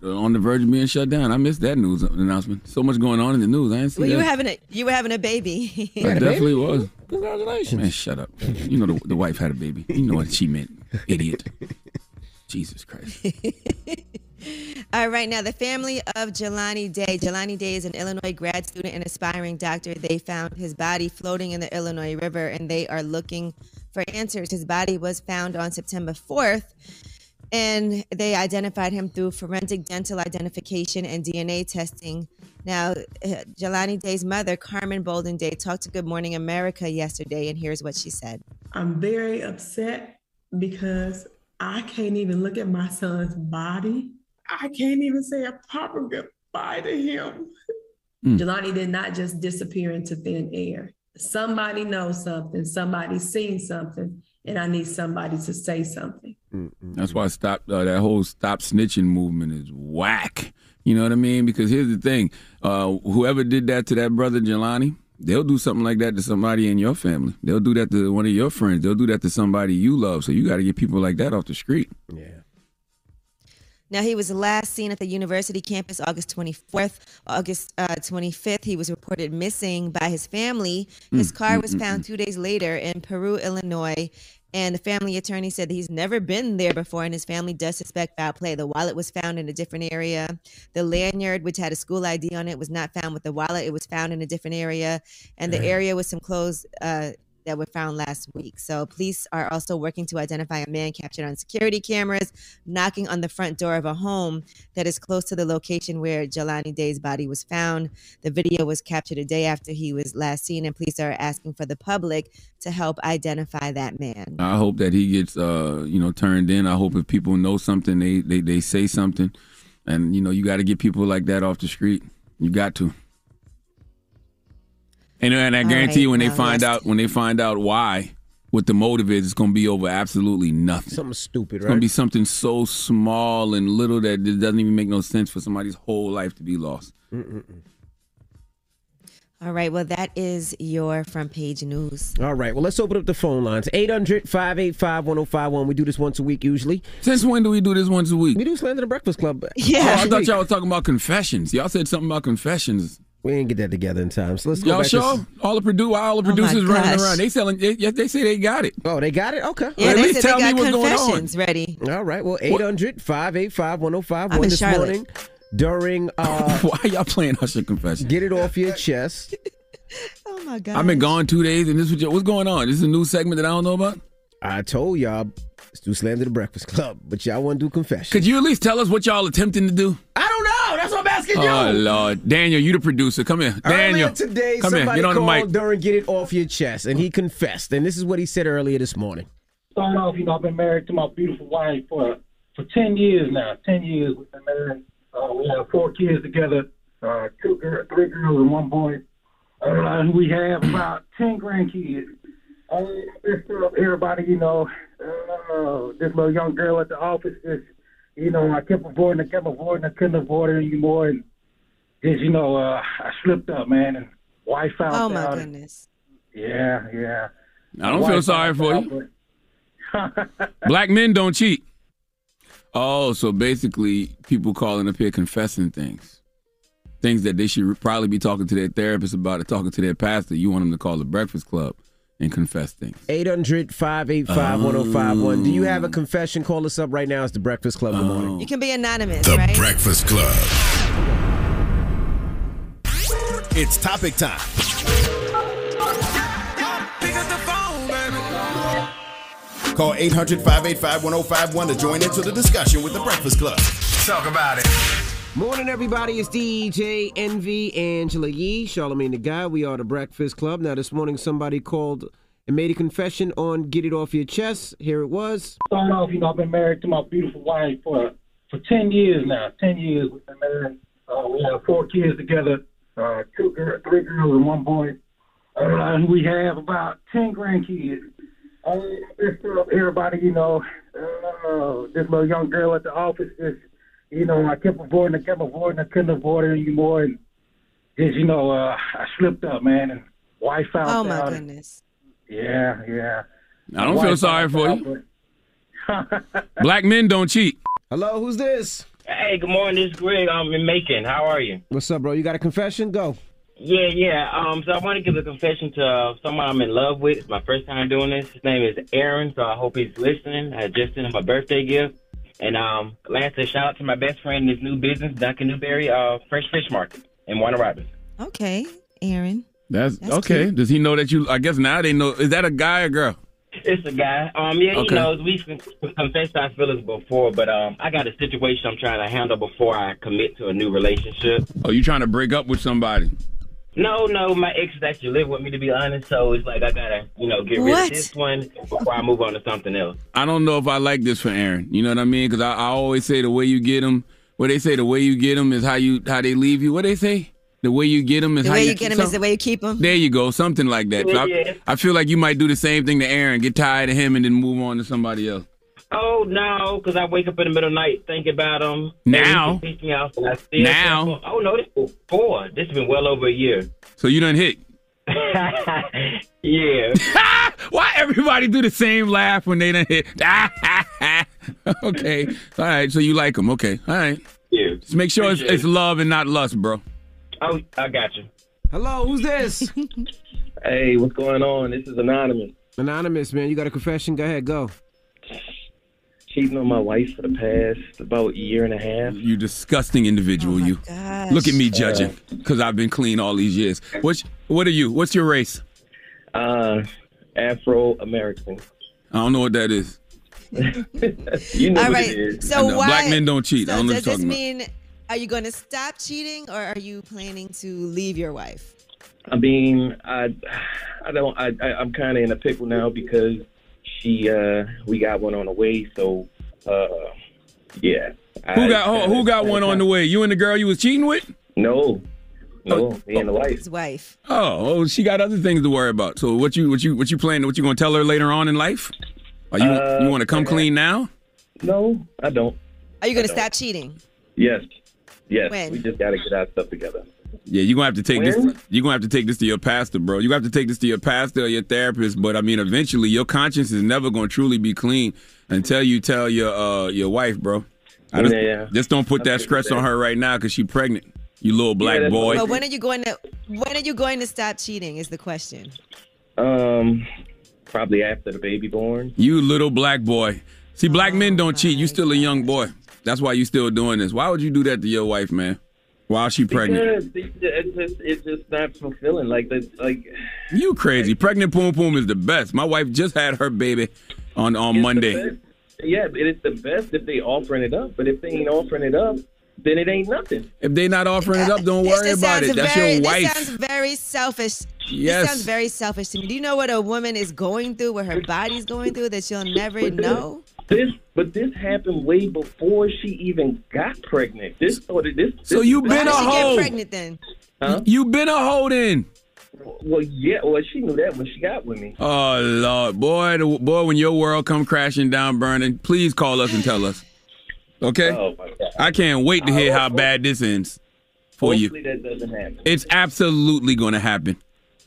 Speaker 6: on the verge of being shut down. I missed that news announcement. So much going on in the news. I didn't see
Speaker 9: Well, you were having a you were having a baby.
Speaker 6: I definitely was.
Speaker 8: Congratulations.
Speaker 6: Man, shut up. You know the, the wife had a baby. You know what she meant, idiot. Jesus Christ.
Speaker 9: All right, now the family of Jelani Day. Jelani Day is an Illinois grad student and aspiring doctor. They found his body floating in the Illinois River and they are looking for answers. His body was found on September 4th and they identified him through forensic dental identification and DNA testing. Now, uh, Jelani Day's mother, Carmen Bolden Day, talked to Good Morning America yesterday, and here's what she said.
Speaker 21: I'm very upset because I can't even look at my son's body. I can't even say a proper goodbye to him.
Speaker 6: Mm.
Speaker 21: Jelani did not just disappear into thin air. Somebody knows something, somebody's seen something, and I need somebody to say something.
Speaker 6: That's why stop uh, that whole stop snitching movement is whack. You know what I mean? Because here's the thing: uh, whoever did that to that brother Jelani, they'll do something like that to somebody in your family. They'll do that to one of your friends. They'll do that to somebody you love. So you got to get people like that off the street.
Speaker 8: Yeah.
Speaker 9: Now, he was last seen at the university campus August 24th. August uh, 25th, he was reported missing by his family. His
Speaker 6: Mm,
Speaker 9: car
Speaker 6: mm,
Speaker 9: was
Speaker 6: mm,
Speaker 9: found two days later in Peru, Illinois. And the family attorney said that he's never been there before, and his family does suspect foul play. The wallet was found in a different area. The lanyard, which had a school ID on it, was not found with the wallet. It was found in a different area. And the area with some clothes uh, that were found last week. So police are also working to identify a man captured on security cameras knocking on the front door of a home that is close to the location where Jelani Day's body was found. The video was captured a day after he was last seen, and police are asking for the public to help identify that man.
Speaker 6: I hope that he gets, uh, you know, turned in. I hope if people know something, they they, they say something, and you know, you got to get people like that off the street. You got to. And, and I guarantee
Speaker 9: right,
Speaker 6: you, when they find out, when they find out why, what the motive is, it's going to be over absolutely nothing.
Speaker 8: Something stupid, right?
Speaker 6: It's going to be something so small and little that it doesn't even make no sense for somebody's whole life to be lost.
Speaker 8: Mm-mm-mm.
Speaker 9: All right, well, that is your front page news.
Speaker 8: All right, well, let's open up the phone lines. 800 585 1051. We do this once a week usually.
Speaker 6: Since when do we do this once a week?
Speaker 8: We do Slander the Breakfast Club.
Speaker 6: Oh, I thought y'all was talking about confessions. Y'all said something about confessions.
Speaker 8: We didn't get that together in time. So let's go
Speaker 6: Y'all
Speaker 8: back to
Speaker 6: All the produ- all the
Speaker 8: Oh
Speaker 6: producers running around. They selling. They, they say they got it.
Speaker 8: Oh, they got it. Okay.
Speaker 9: Yeah,
Speaker 6: Well, at
Speaker 9: they
Speaker 6: least
Speaker 9: said
Speaker 6: tell
Speaker 9: they
Speaker 6: me what's going on.
Speaker 9: confessions ready.
Speaker 8: All right. Well, 800 585
Speaker 9: I'm
Speaker 8: 1051 this
Speaker 9: Charlotte.
Speaker 8: morning during. Uh,
Speaker 6: Why y'all playing Usher confession?
Speaker 8: Get it off your chest.
Speaker 9: Oh my god.
Speaker 6: I've been gone two days, and this was what's going on. This is a new segment that I don't know about.
Speaker 8: I told y'all, let's do Slander the Breakfast Club, but y'all want to do confession.
Speaker 6: Could you at least tell us what y'all attempting to do?
Speaker 8: I don't know. That's what I'm asking
Speaker 6: Oh
Speaker 8: you.
Speaker 6: Lord, Daniel, you the producer. Come here, Daniel.
Speaker 8: Earlier today,
Speaker 6: come here.
Speaker 8: somebody
Speaker 6: Get on the
Speaker 8: called
Speaker 6: mic.
Speaker 8: during Get It Off Your Chest, and he confessed. And this is what he said earlier this morning.
Speaker 15: Starting off, you know, I've been married to my beautiful wife for for ten years now. Ten years we've been married. Uh, we have four kids together, uh, two girls, three girls, and one boy. Uh, we have about ten grandkids. Uh, just everybody, you know, uh, this little young girl at the office, just you know, I kept avoiding, I kept avoiding, I couldn't avoid her anymore, and just you know, uh, I slipped up, man, and wife found
Speaker 9: Oh my
Speaker 15: out.
Speaker 9: goodness.
Speaker 15: Yeah, yeah.
Speaker 6: I don't feel sorry for
Speaker 15: out,
Speaker 6: you.
Speaker 15: but-
Speaker 6: Black men don't cheat. Oh, so basically, people calling up here confessing things, things that they should probably be talking to their therapist about, or talking to their pastor. You want them to call the Breakfast Club and confess things.
Speaker 8: 800 585 1051. Do you have a oh. confession? Call us up right now. It's the Breakfast Club. Good morning.
Speaker 9: You can be anonymous,
Speaker 2: The
Speaker 9: right?
Speaker 2: Breakfast Club. It's topic time. Call 800 585 1051 to join into the discussion with the Breakfast Club.
Speaker 16: Talk about it.
Speaker 8: Morning, everybody. It's DJ Envy, Angela Yee, Charlemagne the Guy. We are the Breakfast Club. Now, this morning, somebody called and made a confession on Get It Off Your Chest. Here it was.
Speaker 15: Start off, you know, I've been married to my beautiful wife for for ten years now. Ten years we've been married. Uh, we have four kids together, uh, two girls, three girls, and one boy. Uh, and we have about ten grandkids. Uh, everybody, you know, uh, this little young girl at the office, just you know, I kept avoiding, I kept avoiding, I couldn't avoid her anymore, and just you know, uh, I slipped up, man, and wife found out.
Speaker 9: Oh my
Speaker 15: out.
Speaker 9: goodness.
Speaker 15: Yeah, yeah.
Speaker 6: I don't feel sorry for
Speaker 15: out,
Speaker 6: you.
Speaker 15: but-
Speaker 6: Black men don't cheat.
Speaker 8: Hello, who's this?
Speaker 22: Hey, good morning. This is Greg. I'm in Macon. How are you?
Speaker 8: What's up, bro? You got a confession? Go.
Speaker 22: Yeah, yeah. Um, so I want to give a confession to uh, someone I'm in love with. It's my first time doing this. His name is Aaron, so I hope he's listening. I just sent him a birthday gift. And um, lastly, shout out to my best friend in his new business, Duncan Newberry, uh, Fresh Fish Market in Warner Robins.
Speaker 9: Okay, Aaron.
Speaker 6: That's,
Speaker 9: That's
Speaker 6: okay.
Speaker 9: cute.
Speaker 6: Does he know that you? I guess now they know. Is that a guy or girl?
Speaker 22: It's a guy. Um, yeah,
Speaker 6: Okay.
Speaker 22: he knows we've confessed our feelings before, but um, I got a situation I'm trying to handle before I commit to a new relationship.
Speaker 6: Oh, you trying to break up with somebody?
Speaker 22: No, no, my ex actually live with me to be honest, so it's like I gotta, you know, get rid
Speaker 6: What?
Speaker 22: of this one before I move on to something else.
Speaker 6: I don't know if I like this for Aaron. You know what I mean? Because I, I always say the way you get them. What they say, the way you get them is how you how they leave you. What they say? The way you get them is
Speaker 9: The
Speaker 6: how
Speaker 9: way
Speaker 6: you
Speaker 9: you get him is the way you keep them.
Speaker 6: There you go, something like that. So I,
Speaker 22: Yeah.
Speaker 6: I feel like you might do the same thing to Aaron, get tired of him, and then move on to somebody else.
Speaker 22: Oh no, because I wake up in the middle of the night thinking about them.
Speaker 6: Now?
Speaker 22: and me out, and I still
Speaker 6: Now?
Speaker 22: Oh no, this is before. This has been well over a year.
Speaker 6: So you done hit.
Speaker 22: Yeah.
Speaker 6: Why everybody do the same laugh when they done hit? okay, all right. So you like them? Okay, all right.
Speaker 22: Yeah.
Speaker 6: Just make sure it's, it's love and not lust, bro.
Speaker 22: Oh, I got you.
Speaker 8: Hello, who's this?
Speaker 22: Hey, what's going on? This is anonymous.
Speaker 8: Anonymous, man. You got a confession? Go ahead, go.
Speaker 22: Cheating on my wife for the past about year and a half.
Speaker 6: You disgusting individual. you look at me judging
Speaker 22: Uh,
Speaker 6: because I've been clean all these years. What's what are you? What's your race?
Speaker 22: Uh,
Speaker 23: Afro American.
Speaker 6: I don't know what that is.
Speaker 23: You know
Speaker 9: All
Speaker 23: what
Speaker 9: right.
Speaker 23: it is.
Speaker 9: So why?
Speaker 6: Black men don't cheat. I
Speaker 9: So
Speaker 6: don't know
Speaker 9: does
Speaker 6: what
Speaker 9: this
Speaker 6: you're talking
Speaker 9: mean? Are you going to stop cheating, or are you planning to leave your wife?
Speaker 23: I mean, I, I don't. I, I I'm kind of in a pickle now because she, uh, we got one on the way. So, uh, yeah.
Speaker 6: Who got who, who got one on the way? You and the girl you was cheating with?
Speaker 23: No, no, me and the wife.
Speaker 9: His wife.
Speaker 6: Oh, oh, she got other things to worry about. So what you what you what you planning? What you gonna tell her later on in life? Are you
Speaker 23: Uh,
Speaker 6: you want to come
Speaker 23: okay.
Speaker 6: clean now?
Speaker 23: No, I don't.
Speaker 9: Are you going to stop cheating?
Speaker 23: Yes, yes.
Speaker 9: When?
Speaker 23: We just got to get our stuff together.
Speaker 6: Yeah, you're gonna have to take this. You're gonna have to take this to your pastor, bro. You have to take this to your pastor or your therapist. But I mean, eventually, your conscience is never gonna truly be clean until you tell your uh your wife, bro. I just,
Speaker 23: Yeah.
Speaker 6: just don't put
Speaker 23: I
Speaker 6: that stress
Speaker 23: with
Speaker 6: on her right now because she pregnant. You little black
Speaker 23: that's
Speaker 6: boy.
Speaker 9: But when are you going to? When are you going to stop cheating? Is the question.
Speaker 23: Um, probably after the baby born.
Speaker 6: You little black boy. See, black men don't cheat. You still a young boy. That's why you still doing this. Why would you do that to your wife, man? While she pregnant?
Speaker 23: Because it- it's just it's just not fulfilling. Like the like.
Speaker 6: You crazy. Pregnant poom poom is the best. My wife just had her baby on on
Speaker 23: it's
Speaker 6: Monday.
Speaker 23: Yeah, it's the best if they offering it up. But if they ain't offering it up, then it ain't nothing.
Speaker 6: If they not offering it up, don't worry
Speaker 9: This
Speaker 6: about
Speaker 9: sounds
Speaker 6: it. That's
Speaker 9: very,
Speaker 6: your
Speaker 9: This sounds very selfish.
Speaker 6: Yes.
Speaker 9: This sounds very selfish to me. Do you know what a woman is going through, what her body's going through, that she'll never
Speaker 23: But this-
Speaker 9: know?
Speaker 23: This, but this happened way before she even got pregnant. This started this.
Speaker 6: So
Speaker 23: this-
Speaker 6: you been a hoe.
Speaker 9: pregnant then?
Speaker 23: Huh?
Speaker 6: You been a hoe then.
Speaker 23: Well, yeah. Well, she knew that when she got with me.
Speaker 6: Oh Lord, boy, the, boy, when your world come crashing down, burning, please call us and tell us. Okay?
Speaker 23: Oh my God.
Speaker 6: I can't wait to hear how bad this ends for you.
Speaker 23: That doesn't happen.
Speaker 6: It's absolutely going to happen.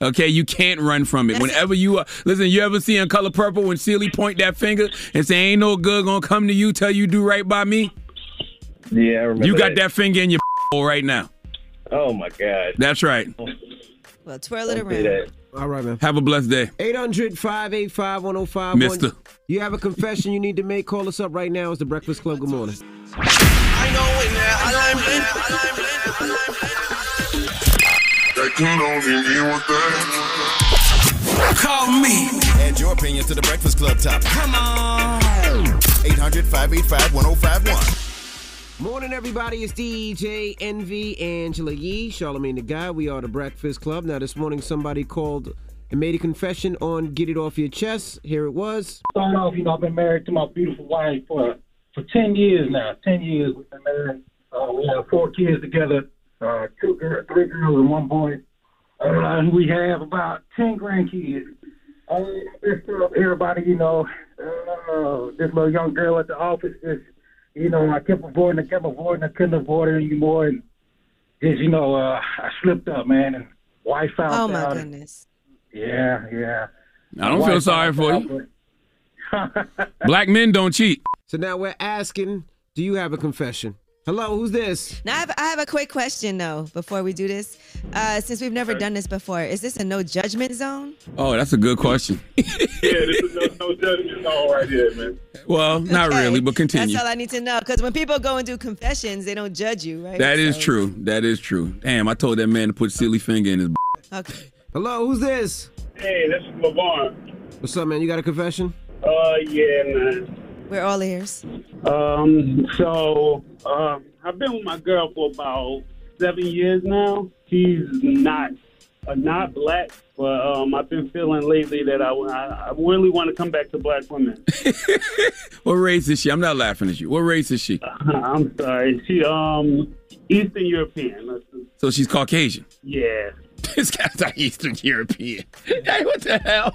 Speaker 6: Okay, you can't run from it. Whenever you uh, listen, you ever see in Color Purple when Celie point that finger and say, "Ain't no good gonna come to you till you do right by me."
Speaker 23: Yeah, I remember.
Speaker 6: You got that finger in your hole right now.
Speaker 23: Oh my God.
Speaker 6: That's right.
Speaker 9: Well, twirl it around.
Speaker 8: All right, man.
Speaker 6: Have a blessed day,
Speaker 8: 800 585 1051.
Speaker 6: Mister.
Speaker 8: You have a confession you need to make? Call us up right now. It's the Breakfast Club. Good morning.
Speaker 16: Call me.
Speaker 2: Add your opinion to the Breakfast Club topic. Come on. 800 585 1051.
Speaker 8: Morning, everybody. It's DJ Envy, Angela Yee, Charlemagne the God. We are the Breakfast Club. Now, this morning, somebody called and made a confession on Get It Off Your Chest. Here it was.
Speaker 15: Start off, you know, I've been married to my beautiful wife for for ten years now. Ten years we've been married. Uh, we have four kids together, uh, two girls, three girls, and one boy. Uh, and we have about ten grandkids. Uh, just tell everybody, you know, uh, this little young girl at the office, just you know, I kept avoiding, I kept avoiding, I couldn't avoid her anymore, and just you know, uh, I slipped up, man, and wife found out.
Speaker 9: Oh my
Speaker 15: out.
Speaker 9: goodness.
Speaker 15: Yeah, yeah.
Speaker 6: I don't feel sorry for you. Black men don't cheat.
Speaker 8: So now we're asking, do you have a confession? Hello, who's this?
Speaker 9: Now I have, I have a quick question though before we do this. Uh, since we've never done this before, is this a no judgment zone?
Speaker 6: Oh, that's a good question.
Speaker 10: Yeah, this is no, no judgment zone right here, man.
Speaker 6: Well, not really, but continue.
Speaker 9: That's all I need to know. Because when people go and do confessions, they don't judge you, right?
Speaker 6: That is
Speaker 9: So-
Speaker 6: true. That is true. Damn, I told that man to put Celie finger in his.
Speaker 9: Okay.
Speaker 8: Hello, who's this?
Speaker 10: Hey, this is Lavon.
Speaker 8: What's up, man? You got a confession?
Speaker 10: Uh, yeah, man.
Speaker 9: We're all ears.
Speaker 10: Um, so um, I've been with my girl for about seven years now. She's not uh, not black, but um, I've been feeling lately that I, I, I really want to come back to black women.
Speaker 6: What race is she? I'm not laughing at you. What race is she?
Speaker 10: I'm sorry. She um Eastern European.
Speaker 6: So she's Caucasian.
Speaker 10: Yeah.
Speaker 6: this guy's not Eastern European. Hey, what the hell?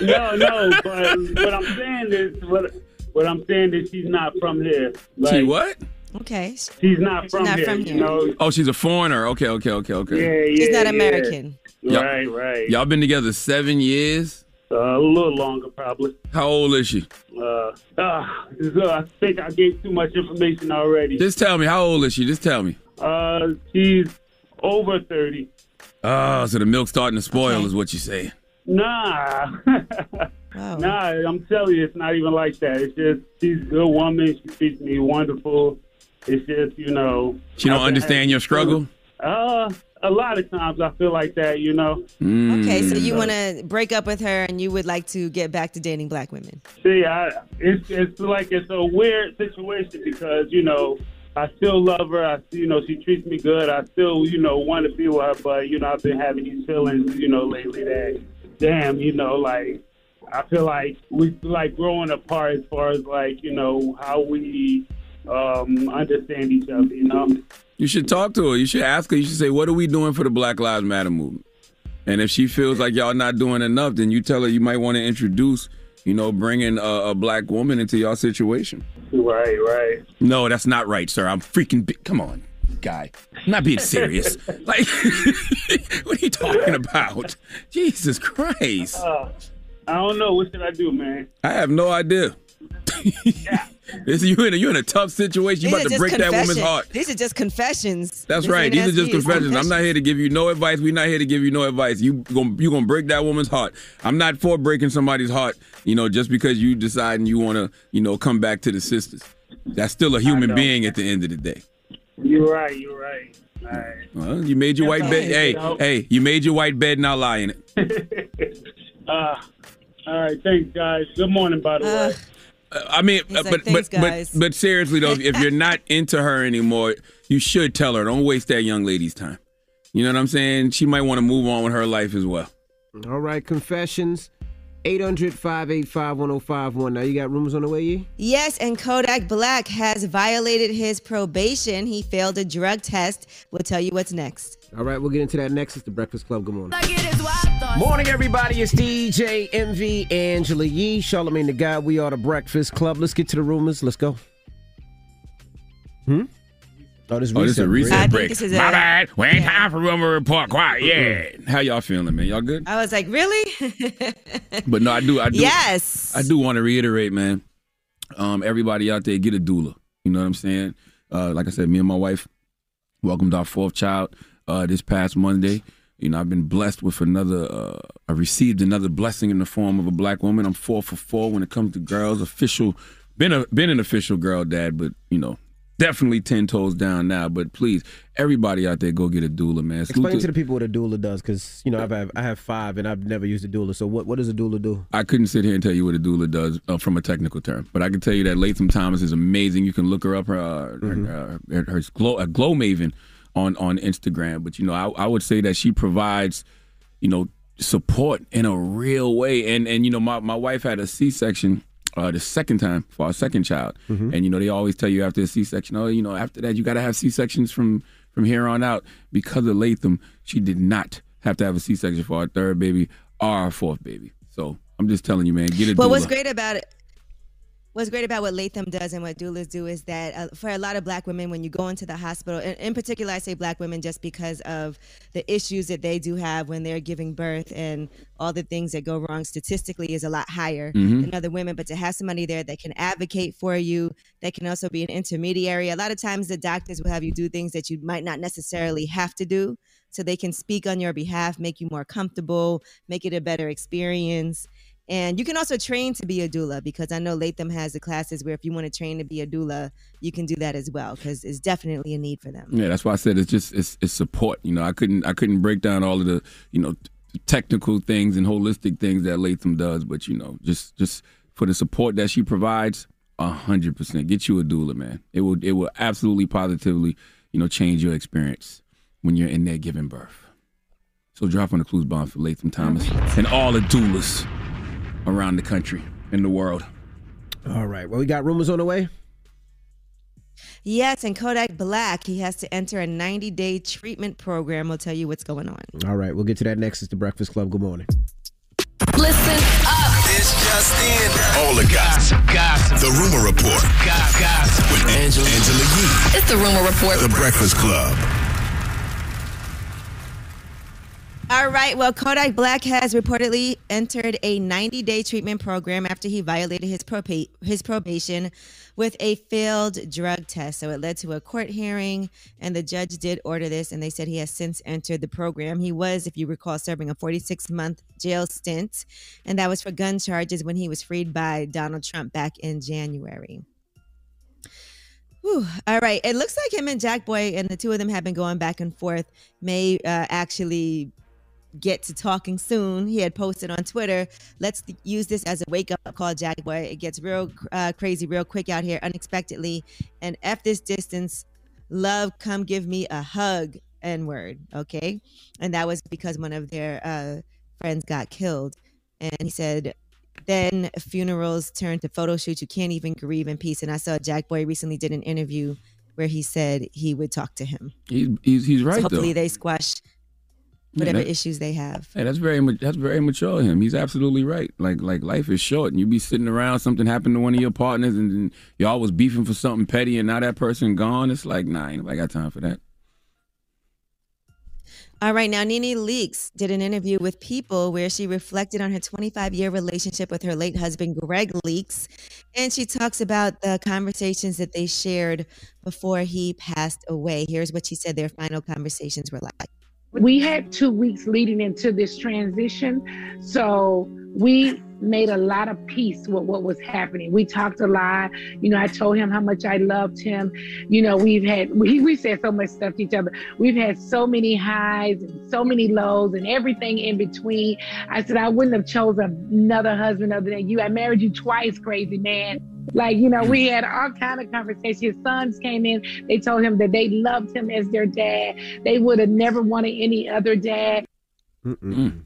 Speaker 10: no, no. But what I'm saying is what what I'm saying is she's not from here.
Speaker 6: she what?
Speaker 9: Okay.
Speaker 10: She's not from
Speaker 9: not
Speaker 10: here.
Speaker 9: from
Speaker 10: You
Speaker 9: here.
Speaker 10: know.
Speaker 6: Oh, she's a foreigner. Okay, okay, okay, okay.
Speaker 10: Yeah, yeah.
Speaker 9: She's not
Speaker 10: yeah.
Speaker 9: American.
Speaker 6: Y'all-
Speaker 10: Right, right.
Speaker 6: Y'all been together seven years.
Speaker 10: Uh, a little longer, probably.
Speaker 6: How old is she?
Speaker 10: Uh, uh, I think I gave too much information already.
Speaker 6: Just tell me. How old is she? Just tell me.
Speaker 10: Uh, she's over thirty.
Speaker 6: Oh, so the milk's starting to spoil, is what you say.
Speaker 10: Nah, nah. I'm telling you, it's not even like that. It's just she's a good woman. She treats me wonderful. It's just you know.
Speaker 6: She don't understand your struggle.
Speaker 10: Uh,
Speaker 24: a lot of times I feel like that, you know. Mm.
Speaker 9: Okay, so you want to break up with her and you would like to get back to dating black women.
Speaker 24: See, I, it's it's like it's a weird situation because you know I still love her. I you know she treats me good. I still you know want to be with her, but you know I've been having these feelings you know lately that damn you know like I feel like we like growing apart as far as like you know how we um understand each other. You know.
Speaker 6: You should talk to her. You should ask her. You should say, "What are we doing for the Black Lives Matter movement?" And if she feels like y'all not doing enough, then you tell her you might want to introduce, you know, bringing a, a black woman into your situation.
Speaker 24: Right, right.
Speaker 6: No, that's not right, sir. I'm freaking. Bi- Come on, guy. I'm not being serious. like, what are you talking about? Jesus Christ.
Speaker 24: Uh, I don't know. What should I do, man?
Speaker 6: I have no idea. this you in a, you in a tough situation. You
Speaker 9: These
Speaker 6: about to break that woman's heart.
Speaker 9: These are just confessions.
Speaker 6: That's
Speaker 9: This
Speaker 6: right. These are just
Speaker 9: it's
Speaker 6: confessions. I'm not here to give you no advice. We're not here to give you no advice. You gonna you gonna break that woman's heart. I'm not for breaking somebody's heart. You know, just because you decide and you want to, you know, come back to the sisters. That's still a human being at the end of the day.
Speaker 24: You're right. You're right. All right.
Speaker 6: Well, you made your white bed. Hey, hey, you made your white bed. Now lie in it.
Speaker 24: Uh, all right. Thanks, guys. Good morning, by the way.
Speaker 6: Uh, I mean, uh,
Speaker 24: like,
Speaker 6: but
Speaker 24: "Thanks,
Speaker 6: but, but but seriously though, if you're not into her anymore, you should tell her. Don't waste that young lady's time. You know what I'm saying? She might want to move on with her life as well.
Speaker 8: All right, confessions. 800 585 1051. Now you got rumors on the way, Yee?
Speaker 9: Yes, and Kodak Black has violated his probation. He failed a drug test. We'll tell you what's next.
Speaker 8: All right, we'll get into that next. It's the Breakfast Club. Good morning. Morning, everybody. It's DJ Envy Angela Yee, Charlemagne the God. We are the Breakfast Club. Let's get to the rumors. Let's go. Hmm? Oh, this,
Speaker 6: Oh, this is a
Speaker 8: break.
Speaker 6: reset break. My bad. We ain't time for rumor report. Quiet. Yeah. How y'all feeling, man? Y'all good?
Speaker 9: I was like, really?
Speaker 6: But no, I do. I do.
Speaker 9: Yes.
Speaker 6: I do want to reiterate, man. Um, everybody out there, get a doula. You know what I'm saying? Uh, like I said, me and my wife welcomed our fourth child uh, this past Monday. You know, I've been blessed with another. Uh, I received another blessing in the form of a black woman. I'm four for four when it comes to girls. Official, been a been an official girl dad, but you know, definitely ten toes down now. But please, everybody out there, go get a doula, man. Salute
Speaker 8: Explain to the people what a doula does, because you know I've have, I have five and I've never used a doula. So what, what does a doula do?
Speaker 6: I couldn't sit here and tell you what a doula does uh, from a technical term, but I can tell you that Latham Thomas is amazing. You can look her up, her uh, her, her, her glow, a glow maven on on Instagram. But you know, I, I would say that she provides, you know, support in a real way. And and you know, my my wife had a C section. Uh, the second time for our second child, and you know they always tell you after a C-section, oh, you know after that you got to have C-sections from from here on out. Because of Latham, she did not have to have a C-section for our third baby or our fourth baby. So I'm just telling you, man, get it.
Speaker 9: Well,
Speaker 6: doula.
Speaker 9: what's great about it? What's great about what Latham does and what doulas do is that uh, for a lot of black women, when you go into the hospital, and in particular, I say black women just because of the issues that they do have when they're giving birth and all the things that go wrong statistically is a lot higher
Speaker 25: Mhm.
Speaker 9: than other women. But to have somebody there that can advocate for you, that can also be an intermediary. A lot of times, the doctors will have you do things that you might not necessarily have to do, so they can speak on your behalf, make you more comfortable, make it a better experience. And you can also train to be a doula because I know Latham has the classes where if you want to train to be a doula, you can do that as well because it's definitely a need for them.
Speaker 6: Yeah, that's why I said it's just it's it's support. You know, I couldn't I couldn't break down all of the you know technical things and holistic things that Latham does, but you know, just just for the support that she provides, a hundred percent. Get you a doula, man. It will it will absolutely positively you know change your experience when you're in there giving birth. So drop on the clues bomb for Latham Thomas mm-hmm. and all the doulas around the country in the world.
Speaker 8: All right. Well, we got rumors on the way.
Speaker 9: Yes, and Kodak Black, he has to enter a 90 day treatment program. We'll tell you what's going on.
Speaker 8: All right. We'll get to that next. It's the Breakfast Club. Good morning.
Speaker 16: Listen up. This just in.
Speaker 2: All the gossip. Gossip. The rumor report. Gossip. With Angela, Angela Yee.
Speaker 13: It's the rumor report.
Speaker 2: The Breakfast Club.
Speaker 9: All right. Well, Kodak Black has reportedly entered a 90 day treatment program after he violated his, proba- his probation with a failed drug test. So it led to a court hearing, and the judge did order this, and they said he has since entered the program. He was, if you recall, serving a 46 month jail stint, and that was for gun charges when he was freed by Donald Trump back in January. Whew. All right. It looks like him and Jack Boy and the two of them have been going back and forth. May uh, actually get to talking soon. He had posted on Twitter, let's use this as a wake up call, Jack Boy. It gets real uh, crazy real quick out here, unexpectedly. And F this distance. Love, come give me a hug, N word. Okay. And that was because one of their uh, friends got killed. And he said, then funerals turn to photo shoots. You can't even grieve in peace. And I saw Jack Boy recently did an interview where he said he would talk to him.
Speaker 6: He's he's, he's right
Speaker 9: So hopefully
Speaker 6: though.
Speaker 9: they squash
Speaker 6: Yeah,
Speaker 9: whatever
Speaker 6: that-
Speaker 9: issues they have.
Speaker 6: Hey, that's very that's very mature of him. He's absolutely right. Like like life is short, and you be sitting around something happened to one of your partners, and, then y'all was beefing for something petty, and now that person gone. It's like nah, ain't nobody got time for that.
Speaker 9: All right, now Nene Leakes did an interview with People where she reflected on her 25 year relationship with her late husband, Greg Leakes. And she talks about the conversations that they shared before he passed away. Here's what she said their final conversations were like.
Speaker 20: We had two weeks leading into this transition, so we made a lot of peace with what was happening. We talked a lot. You know, I told him how much I loved him. You know, we've had we, we said so much stuff to each other. We've had so many highs and so many lows and everything in between. I said I wouldn't have chosen another husband other than you. I married you twice, crazy man. Like, you know, we had all kind of conversations. His sons came in, they told him that they loved him as their dad. They would have never wanted any other dad.
Speaker 6: Mm.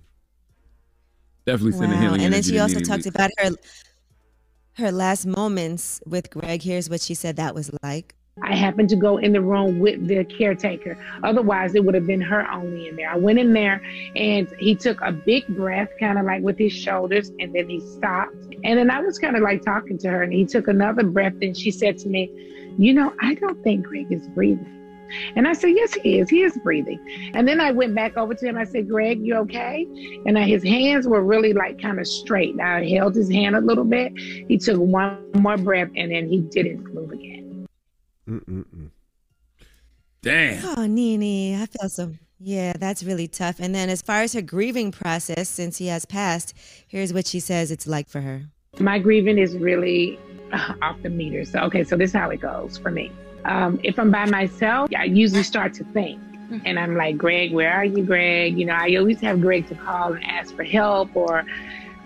Speaker 6: Definitely sending
Speaker 9: Wow.
Speaker 6: healing
Speaker 9: And then she also talked about her her last moments with Greg. Here's what she said that was like.
Speaker 20: I happened to go in the room with the caretaker. Otherwise, it would have been her only in there. I went in there and he took a big breath, kind of like with his shoulders, and then he stopped. And then I was kind of like talking to her, and he took another breath. And she said to me, You know, I don't think Greg is breathing. And I said, Yes, he is. He is breathing. And then I went back over to him. I said, Greg, you okay? And his hands were really like kind of straight. I held his hand a little bit. He took one more breath, and then he didn't move again.
Speaker 8: Mm-mm-mm.
Speaker 6: Damn.
Speaker 9: Oh, Nene, I feel so. Yeah, that's really tough. And then as far as her grieving process, since he has passed, here's what she says it's like for her.
Speaker 20: my grieving is really uh, off the meter. So, okay, so this is how it goes for me. Um, if I'm by myself, I usually start to think. And I'm like, Greg, where are you, Greg? You know, I always have Greg to call and ask for help or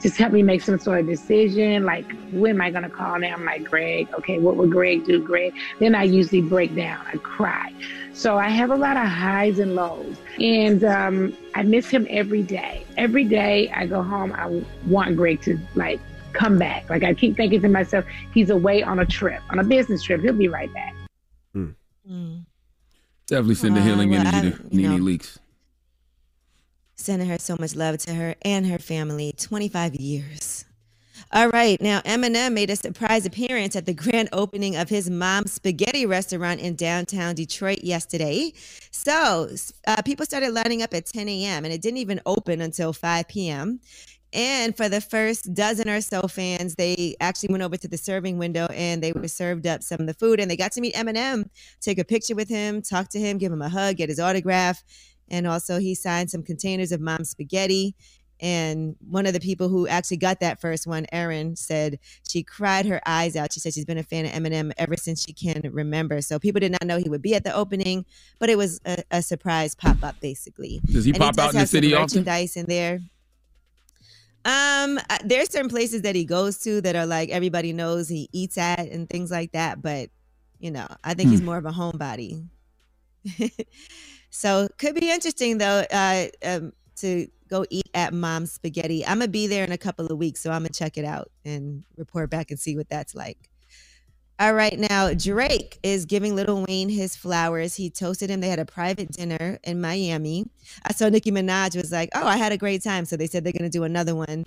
Speaker 20: just help me make some sort of decision. Like, who am I going to call now? I'm like, Greg, okay, what would Greg do, Greg? Then I usually break down. I cry. So I have a lot of highs and lows. And um, I miss him every day. Every day I go home, I want Greg to, like, come back. Like, I keep thinking to myself, he's away on a trip, on a business trip. He'll be right back. Mm. Mm.
Speaker 6: Definitely send
Speaker 9: Wow,
Speaker 6: healing
Speaker 9: well,
Speaker 6: energy
Speaker 9: I-
Speaker 6: to
Speaker 9: you
Speaker 6: Nene
Speaker 9: know,
Speaker 6: Leakes.
Speaker 9: Sending her so much love to her and her family. 25 years. All right, now Eminem made a surprise appearance at the grand opening of his mom's spaghetti restaurant in downtown Detroit yesterday. So uh, people started lining up at 10 a.m. and it didn't even open until 5 p.m. And for the first dozen or so fans, they actually went over to the serving window and they were served up some of the food and they got to meet Eminem, take a picture with him, talk to him, give him a hug, get his autograph. And also, he signed some containers of mom's spaghetti. And one of the people who actually got that first one, Erin, said she cried her eyes out. She said she's been a fan of Eminem ever since she can remember. So people did not know he would be at the opening, but it was a, a surprise pop up, basically.
Speaker 6: Does he
Speaker 9: And
Speaker 6: pop
Speaker 9: does
Speaker 6: out in the city often?
Speaker 9: merchandise in there. Um, uh, there's certain places that he goes to that are like everybody knows he eats at and things like that. But you know, I think he's
Speaker 6: Hmm.
Speaker 9: more of a homebody. so could be interesting though uh, um, to go eat at Mom's Spaghetti. I'm gonna be there in a couple of weeks, so I'm gonna check it out and report back and see what that's like. All right, now Drake is giving Lil Wayne his flowers. He toasted him. They had a private dinner in Miami. I saw Nicki Minaj was like, "Oh, I had a great time." So they said they're gonna do another one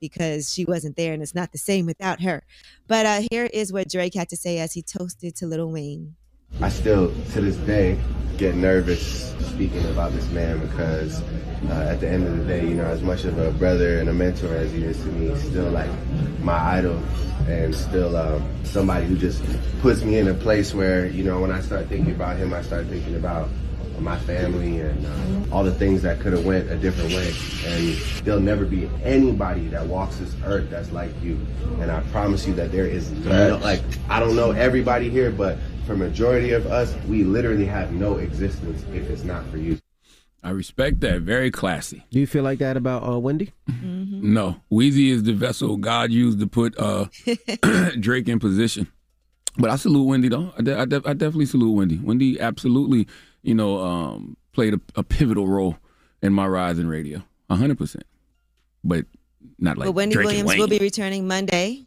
Speaker 9: because she wasn't there, and it's not the same without her. But uh, here is what Drake had to say as he toasted to Lil Wayne.
Speaker 26: I still, to this day, get nervous speaking about this man because uh, at the end of the day, you know, as much of a brother and a mentor as he is to me, he's still like my idol and still um, somebody who just puts me in a place where, you know, when I start thinking about him, I start thinking about my family and uh, all the things that could have went a different way. And there'll never be anybody that walks this earth that's like you. And I promise you that there is no, like I don't know everybody here, but for majority of us, we literally have no existence if it's not for you.
Speaker 6: I respect that. Very classy.
Speaker 8: Do you feel like that about uh, Wendy?
Speaker 6: No, Weezy is the vessel God used to put uh, Drake in position. But I salute Wendy though. I, de- I, de- I definitely salute Wendy. Wendy absolutely, you know, um, played a, a pivotal role in my rise in radio, hundred percent. But not like
Speaker 9: but Wendy
Speaker 6: Drake and
Speaker 9: Williams
Speaker 6: Wayne.
Speaker 9: will be returning Monday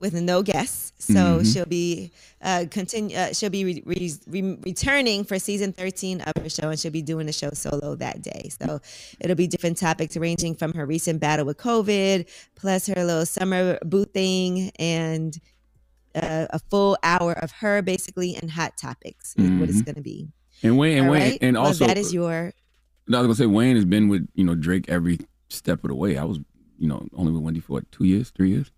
Speaker 9: with no guests, so
Speaker 6: Mhm.
Speaker 9: she'll be uh, continue. Uh, she'll be re- re- re- returning for season thirteen of her show, and she'll be doing the show solo that day. So it'll be different topics ranging from her recent battle with COVID, plus her little summer boot thing, and uh, a full hour of her basically and hot topics. is What it's
Speaker 6: Mhm.
Speaker 9: going to be.
Speaker 6: and Wayne and Wayne
Speaker 9: right?
Speaker 6: and
Speaker 9: Well,
Speaker 6: also
Speaker 9: that is your
Speaker 6: No, I was gonna say Wayne has been with you know Drake every step of the way. I was you know only with Wendy for what, two years, three years.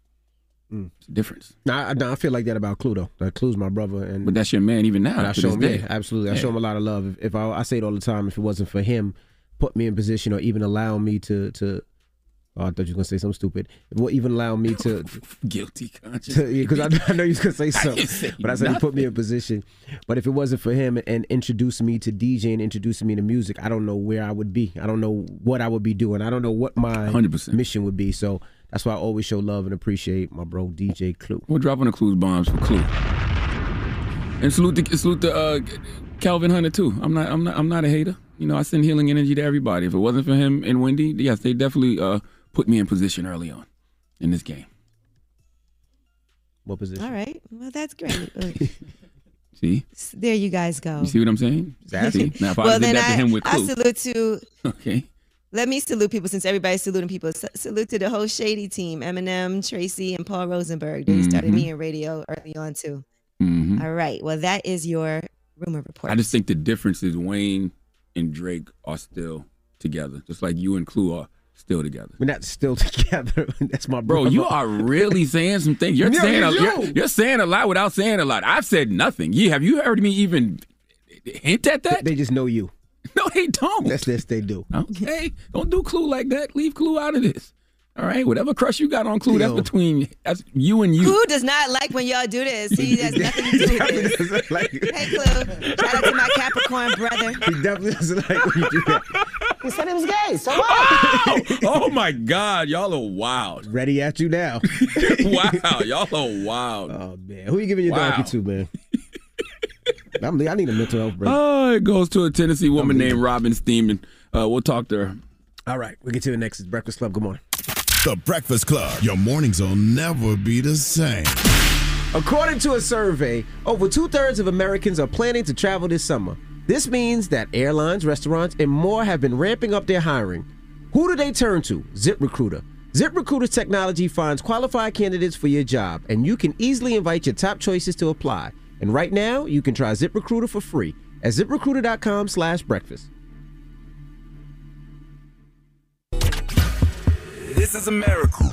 Speaker 8: Mm.
Speaker 6: It's a difference.
Speaker 8: No, I, no, I feel like that about Clue though. That Clue's my brother, and
Speaker 6: But that's your man even now.
Speaker 8: I show him, yeah, absolutely. I
Speaker 6: Yeah.
Speaker 8: show him a lot of love. If, if I, I say it all the time, if it wasn't for him, put me in position or even allow me to to. Oh, I thought you were gonna say something stupid. Well, even allow me to
Speaker 6: guilty conscience.
Speaker 8: because I, I know you was gonna say something,
Speaker 6: say
Speaker 8: but I said he put me in position. But if it wasn't for him and introducing me to DJ and introducing me to music, I don't know where I would be. I don't know what I would be doing. I don't know what my
Speaker 6: 100%.
Speaker 8: mission would be. So that's why I always show love and appreciate my bro DJ Clue.
Speaker 6: We're dropping the clues bombs for Clue. And salute the salute the uh, Kevin Hunter too. I'm not I'm not I'm not a hater. You know, I send healing energy to everybody. If it wasn't for him and Wendy, yes, they definitely uh, put me in position early on in this game.
Speaker 8: What position?
Speaker 9: all right. Well, that's great.
Speaker 6: See,
Speaker 9: there you guys go.
Speaker 6: you see what I'm saying? See? Now, if I
Speaker 9: well,
Speaker 6: did
Speaker 9: then
Speaker 6: that to
Speaker 9: I,
Speaker 6: him with
Speaker 9: I salute to.
Speaker 6: okay.
Speaker 9: Let me salute people since everybody's saluting people. S- salute to the whole Shady team: Eminem, Tracy, and Paul Rosenberg. They started
Speaker 6: Mhm.
Speaker 9: me in radio early on too.
Speaker 6: Mhm.
Speaker 9: All right. Well, that is your rumor report.
Speaker 6: I just think the difference is Wayne and Drake are still together, just like you and Clue are still together.
Speaker 8: We're not still together. That's my
Speaker 6: Bro,
Speaker 8: brother.
Speaker 6: you are really saying some things. You're
Speaker 8: No,
Speaker 6: saying a,
Speaker 8: you.
Speaker 6: you're, you're saying a lot without saying a lot. I've said nothing. You have you heard me even hint at that?
Speaker 8: They just know you.
Speaker 6: No, they don't.
Speaker 8: That's this they do.
Speaker 6: Okay, don't do Clue like that. Leave Clue out of this. All right, whatever crush you got on Clue, that's
Speaker 8: Yo.
Speaker 6: between that's you and you.
Speaker 9: Who does not like when y'all do this? He has nothing to do with this. Hey, Clue. Shout out to my Capricorn brother.
Speaker 8: He definitely doesn't like when you do that.
Speaker 9: He said it was gay. So
Speaker 6: Oh, oh my God, y'all are wild.
Speaker 8: Ready at you now.
Speaker 6: wow, y'all are wild.
Speaker 8: Oh man, who you giving your
Speaker 6: Wow.
Speaker 8: donkey to, man? I'm, I need a mental health break.
Speaker 6: Oh, it goes to a Tennessee woman named Robin Steenman. Uh, we'll talk to her.
Speaker 8: All right, we'll get to the next. It's Breakfast Club. Good morning.
Speaker 2: The Breakfast Club. Your mornings will never be the same.
Speaker 8: According to a survey, over two thirds of Americans are planning to travel this summer. This means that airlines, restaurants, and more have been ramping up their hiring. Who do they turn to? ZipRecruiter. ZipRecruiter's technology finds qualified candidates for your job, and you can easily invite your top choices to apply. And right now, you can try ZipRecruiter for free at ziprecruiter.com slash breakfast.
Speaker 16: This is America.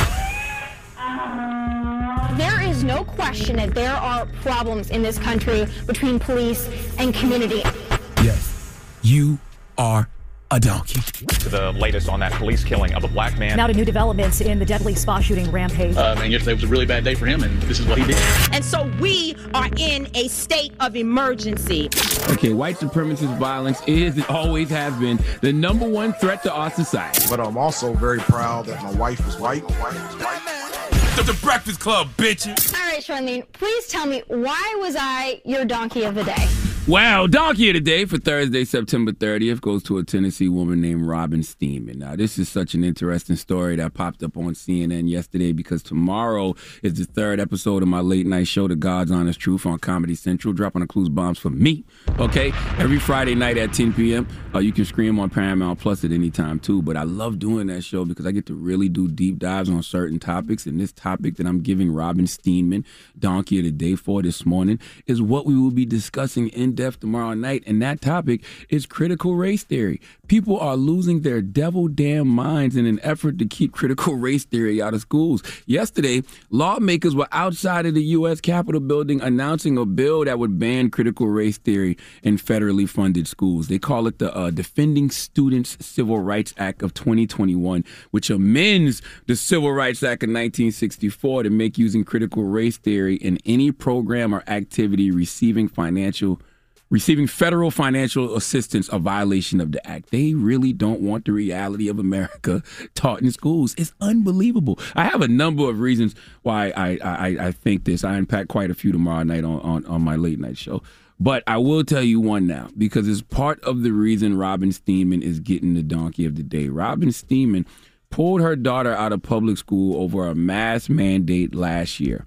Speaker 27: There is no question that there are problems in this country between police and community.
Speaker 16: Yes, you are a donkey.
Speaker 25: to the latest on that police killing of a black man.
Speaker 28: Now to new developments in the deadly spa shooting rampage.
Speaker 25: Um, and yesterday was a really bad day for him, and this is what he did.
Speaker 29: And so we are in a state of emergency.
Speaker 6: Okay, white supremacist violence is and always has been the number one threat to our society.
Speaker 30: But I'm also very proud that my wife is white. My wife is white.
Speaker 16: The, the Breakfast Club, bitches.
Speaker 27: All right, Charlene, please tell me why was I your donkey of the day?
Speaker 6: Wow, donkey of the day for Thursday, September 30th goes to a Tennessee woman named Robin Steenman. Now, this is such an interesting story that popped up on CNN yesterday because tomorrow is the third episode of my late night show, The God's Honest Truth, on Comedy Central, dropping the clues bombs for me. Okay, every Friday night at 10 p.m. Uh, you can stream on Paramount Plus at any time too. But I love doing that show because I get to really do deep dives on certain topics. And this topic that I'm giving Robin Steenman Donkey of the Day for this morning is what we will be discussing in death tomorrow night, and that topic is critical race theory. People are losing their devil damn minds in an effort to keep critical race theory out of schools. Yesterday, lawmakers were outside of the U.S. Capitol building announcing a bill that would ban critical race theory in federally funded schools. They call it the uh, Defending Students Civil Rights Act of 2021, which amends the Civil Rights Act of 1964 to make using critical race theory in any program or activity receiving financial receiving federal financial assistance a violation of the act. They really don't want the reality of America taught in schools. It's unbelievable. I have a number of reasons why I I, I think this. I unpack quite a few tomorrow night on, on, on my late night show. But I will tell you one now because it's part of the reason Robin Steenman is getting the donkey of the day. Robin Steenman pulled her daughter out of public school over a mask mandate last year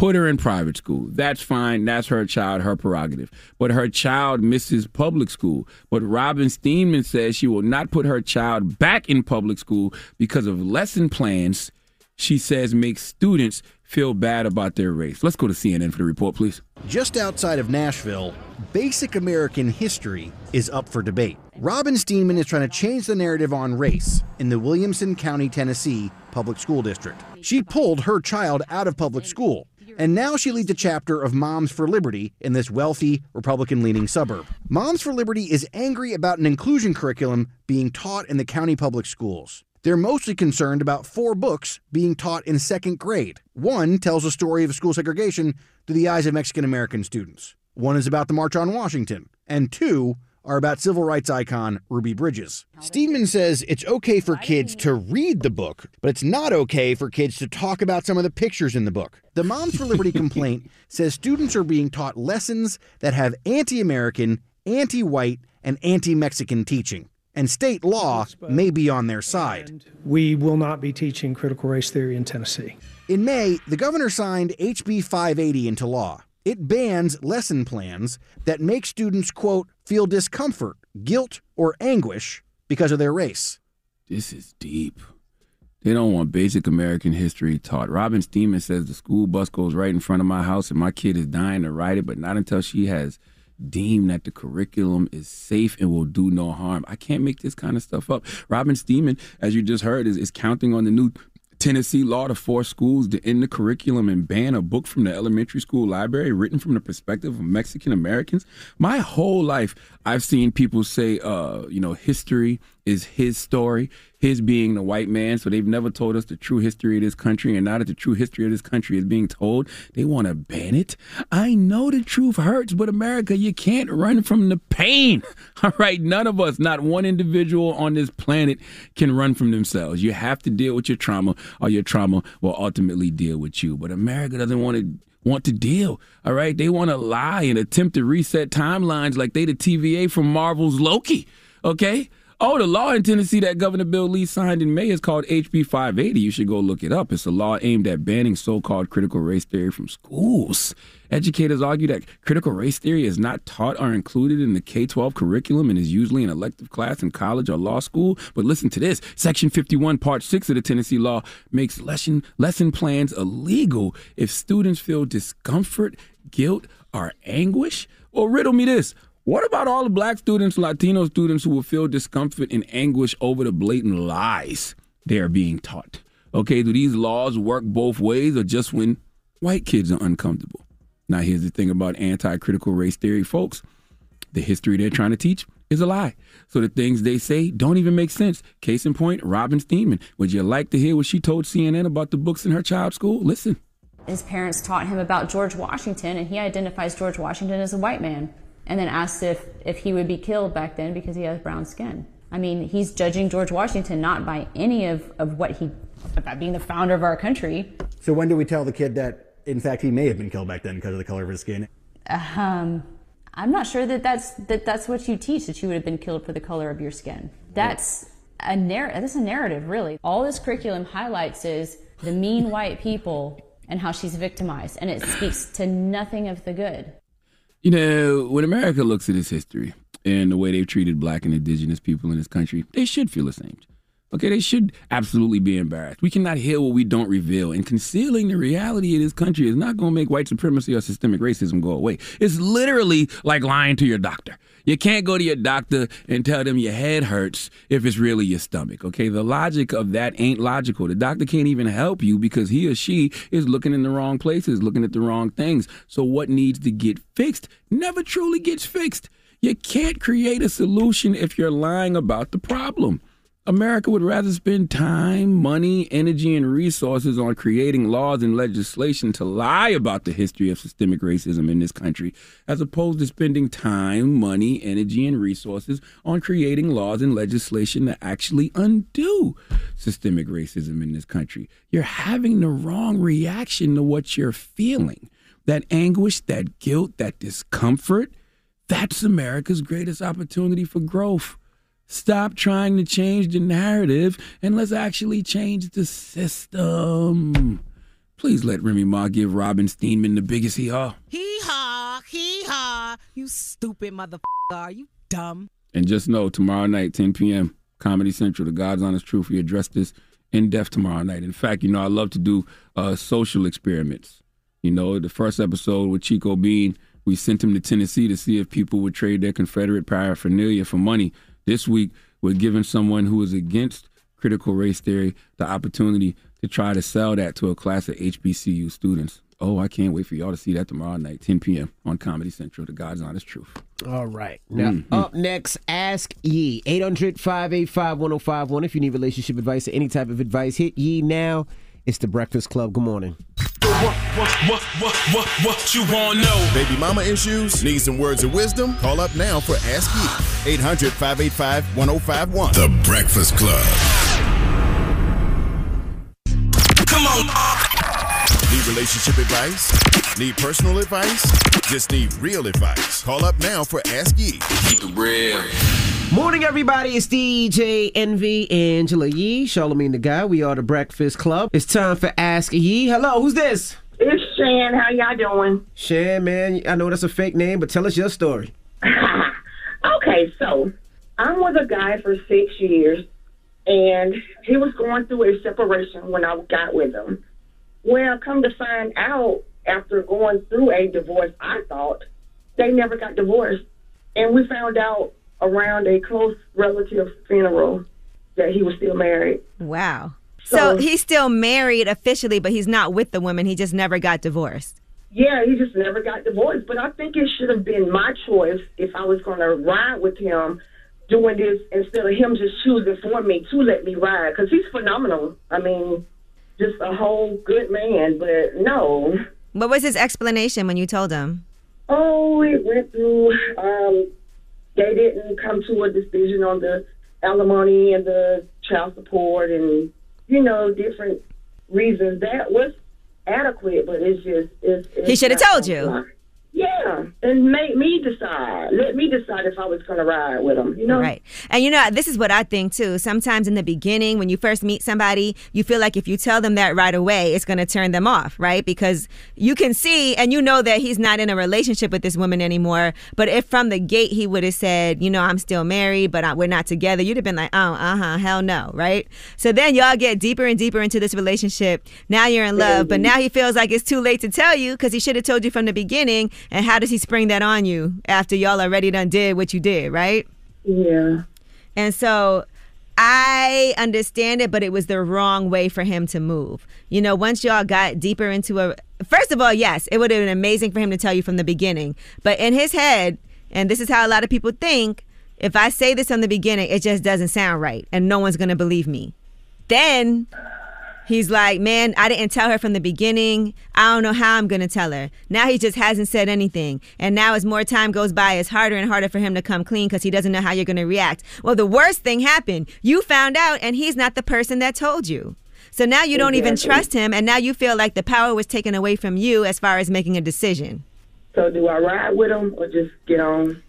Speaker 6: put her in private school. That's fine. That's her child, her prerogative. But her child misses public school. But Robin Steenman says she will not put her child back in public school because of lesson plans she says make students feel bad about their race. Let's go to CNN for the report, please.
Speaker 31: Just outside of Nashville, basic American history is up for debate. Robin Steenman is trying to change the narrative on race in the Williamson County, Tennessee public school district. She pulled her child out of public school and now she leads a chapter of Moms for Liberty in this wealthy, Republican leaning suburb. Moms for Liberty is angry about an inclusion curriculum being taught in the county public schools. They're mostly concerned about four books being taught in second grade. One tells a story of school segregation through the eyes of Mexican American students. One is about the March on Washington. And two are about civil rights icon Ruby Bridges. Steenman says it's okay for kids to read the book, but it's not okay for kids to talk about some of the pictures in the book. The Moms for Liberty complaint says students are being taught lessons that have anti American, anti white, and anti Mexican teaching. And state law may be on their side.
Speaker 32: We will not be teaching critical race theory in Tennessee.
Speaker 31: In May, the governor signed HB 580 into law. It bans lesson plans that make students, quote, feel discomfort, guilt, or anguish because of their race.
Speaker 6: This is deep. They don't want basic American history taught. Robin Steenman says the school bus goes right in front of my house and my kid is dying to ride it, but not until she has deemed that the curriculum is safe and will do no harm. I can't make this kind of stuff up. Robin Steenman, as you just heard, is, is counting on the new Tennessee law to force schools to end the curriculum and ban a book from the elementary school library written from the perspective of Mexican Americans. My whole life, I've seen people say, uh, you know, history is his story, his being the white man. So they've never told us the true history of this country. And now that the true history of this country is being told, they want to ban it. I know the truth hurts, but America, you can't run from the pain. All right. None of us, not one individual on this planet can run from themselves. You have to deal with your trauma, or your trauma will ultimately deal with you. But America doesn't want to want to deal. All right. They want to lie and attempt to reset timelines like they the TVA from Marvel's Loki. Okay. Oh, the law in Tennessee that Governor Bill Lee signed in May is called HB 580. You should go look it up. It's a law aimed at banning so called critical race theory from schools. Educators argue that critical race theory is not taught or included in the K 12 curriculum and is usually an elective class in college or law school. But listen to this Section 51, Part 6 of the Tennessee law makes lesson, lesson plans illegal if students feel discomfort, guilt, or anguish. Well, riddle me this. What about all the black students, Latino students who will feel discomfort and anguish over the blatant lies they are being taught? Okay, do these laws work both ways or just when white kids are uncomfortable? Now, here's the thing about anti critical race theory, folks the history they're trying to teach is a lie. So the things they say don't even make sense. Case in point, Robin Steenman. Would you like to hear what she told CNN about the books in her child's school? Listen.
Speaker 33: His parents taught him about George Washington, and he identifies George Washington as a white man and then asked if, if he would be killed back then because he has brown skin. I mean, he's judging George Washington not by any of, of what he, about being the founder of our country.
Speaker 34: So when do we tell the kid that, in fact, he may have been killed back then because of the color of his skin?
Speaker 33: Um, I'm not sure that that's, that that's what you teach, that you would have been killed for the color of your skin. That's a, narr- that's a narrative, really. All this curriculum highlights is the mean white people and how she's victimized, and it speaks to nothing of the good.
Speaker 6: You know, when America looks at its history and the way they've treated black and indigenous people in this country, they should feel ashamed. Okay, they should absolutely be embarrassed. We cannot hear what we don't reveal. And concealing the reality of this country is not going to make white supremacy or systemic racism go away. It's literally like lying to your doctor. You can't go to your doctor and tell them your head hurts if it's really your stomach. Okay, the logic of that ain't logical. The doctor can't even help you because he or she is looking in the wrong places, looking at the wrong things. So, what needs to get fixed never truly gets fixed. You can't create a solution if you're lying about the problem. America would rather spend time, money, energy, and resources on creating laws and legislation to lie about the history of systemic racism in this country, as opposed to spending time, money, energy, and resources on creating laws and legislation to actually undo systemic racism in this country. You're having the wrong reaction to what you're feeling. That anguish, that guilt, that discomfort, that's America's greatest opportunity for growth. Stop trying to change the narrative and let's actually change the system. Please let Remy Ma give Robin Steenman the biggest hee haw.
Speaker 29: Hee haw, hee haw. You stupid motherfucker. Are you dumb?
Speaker 6: And just know tomorrow night, 10 p.m., Comedy Central, The God's Honest Truth, we address this in depth tomorrow night. In fact, you know, I love to do uh, social experiments. You know, the first episode with Chico Bean, we sent him to Tennessee to see if people would trade their Confederate paraphernalia for money. This week, we're giving someone who is against critical race theory the opportunity to try to sell that to a class of HBCU students. Oh, I can't wait for y'all to see that tomorrow night, 10 p.m. on Comedy Central, The God's Honest Truth.
Speaker 8: All right. Now,
Speaker 6: Mhm.
Speaker 8: up next, Ask Yee. 800 585 1051. If you need relationship advice or any type of advice, hit Yee now. It's The Breakfast Club. Good morning.
Speaker 16: What, what, what, what, what you want to know?
Speaker 2: Baby mama issues? Need some words of wisdom? Call up now for Ask Yee. 800 585 1051. The Breakfast Club.
Speaker 16: Come on.
Speaker 2: Need relationship advice? Need personal advice? Just need real advice. Call up now for Ask Yee. Keep it real.
Speaker 8: Morning, everybody. It's DJ Envy, Angela Yee, Charlemagne the God. We are the Breakfast Club. It's time for Ask Yee. Hello, who's this?
Speaker 35: It's Shan. How y'all doing?
Speaker 8: Shan, man. I know that's a fake name, but tell us your story.
Speaker 35: Okay, so I'm with a guy for six years, and he was going through a separation when I got with him. Well, come to find out, after going through a divorce, I thought they never got divorced, and we found out around a close relative funeral that he was still married.
Speaker 9: Wow. So,
Speaker 35: So-
Speaker 9: he's still married officially, but he's not with the woman. He just never got divorced.
Speaker 35: Yeah, he just never got divorced. But I think it should have been my choice if I was going to ride with him doing this instead of him just choosing for me to let me ride because he's phenomenal. I mean, just a whole good man. But no.
Speaker 9: What was his explanation when you told him?
Speaker 35: Oh, it went through. Um, they didn't come to a decision on the alimony and the child support and you know different reasons that was adequate, but it's just it's. it's
Speaker 9: He should have told you.
Speaker 35: Yeah, and make me decide. Let me decide if I was going to ride with him. You know,
Speaker 9: Right. And you know, this is what I think too. Sometimes in the beginning, when you first meet somebody, you feel like if you tell them that right away, it's going to turn them off, right? Because you can see and you know that he's not in a relationship with this woman anymore. But if from the gate he would have said, you know, I'm still married, but I, we're not together, you'd have been like, oh, uh huh, hell no, right? So then y'all get deeper and deeper into this relationship. Now you're in love, but now he feels like it's too late to tell you because he should have told you from the beginning. And how does he spring that on you after y'all already done did what you did, right?
Speaker 35: Yeah.
Speaker 9: And so I understand it, but it was the wrong way for him to move. You know, once y'all got deeper into a first of all, yes, it would have been amazing for him to tell you from the beginning. But in his head, and this is how a lot of people think, if I say this from the beginning, it just doesn't sound right and no one's gonna believe me. Then he's like, Man, I didn't tell her from the beginning. I don't know how I'm gonna tell her. Now he just hasn't said anything. And now as more time goes by, it's harder and harder for him to come clean because he doesn't know how you're gonna react. Well, the worst thing happened. You found out and he's not the person that told you. So now you don't even trust him and now you feel like the power was taken away from you as far as making a decision.
Speaker 35: So do I ride with him or just get on?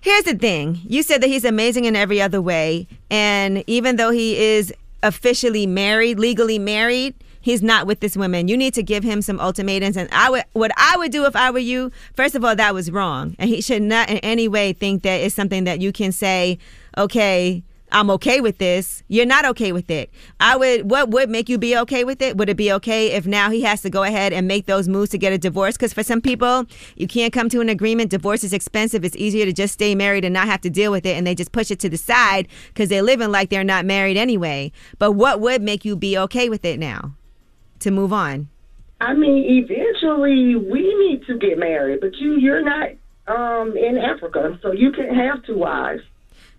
Speaker 9: Here's the thing. You said that he's amazing in every other way. And even though he is officially married, legally married, he's not with this woman. You need to give him some ultimatums. And I would, what I would do if I were you, first of all, that was wrong. And he should not in any way think that it's something that you can say, okay, I'm okay with this. You're not okay with it. I would. What would make you be okay with it? Would it be okay if now he has to go ahead and make those moves to get a divorce? Because for some people, you can't come to an agreement. Divorce is expensive. It's easier to just stay married and not have to deal with it, and they just push it to the side because they're living like they're not married anyway. But what would make you be okay with it now to move on?
Speaker 35: I mean, eventually we need to get married, but you you're not um in Africa, so you can have two wives.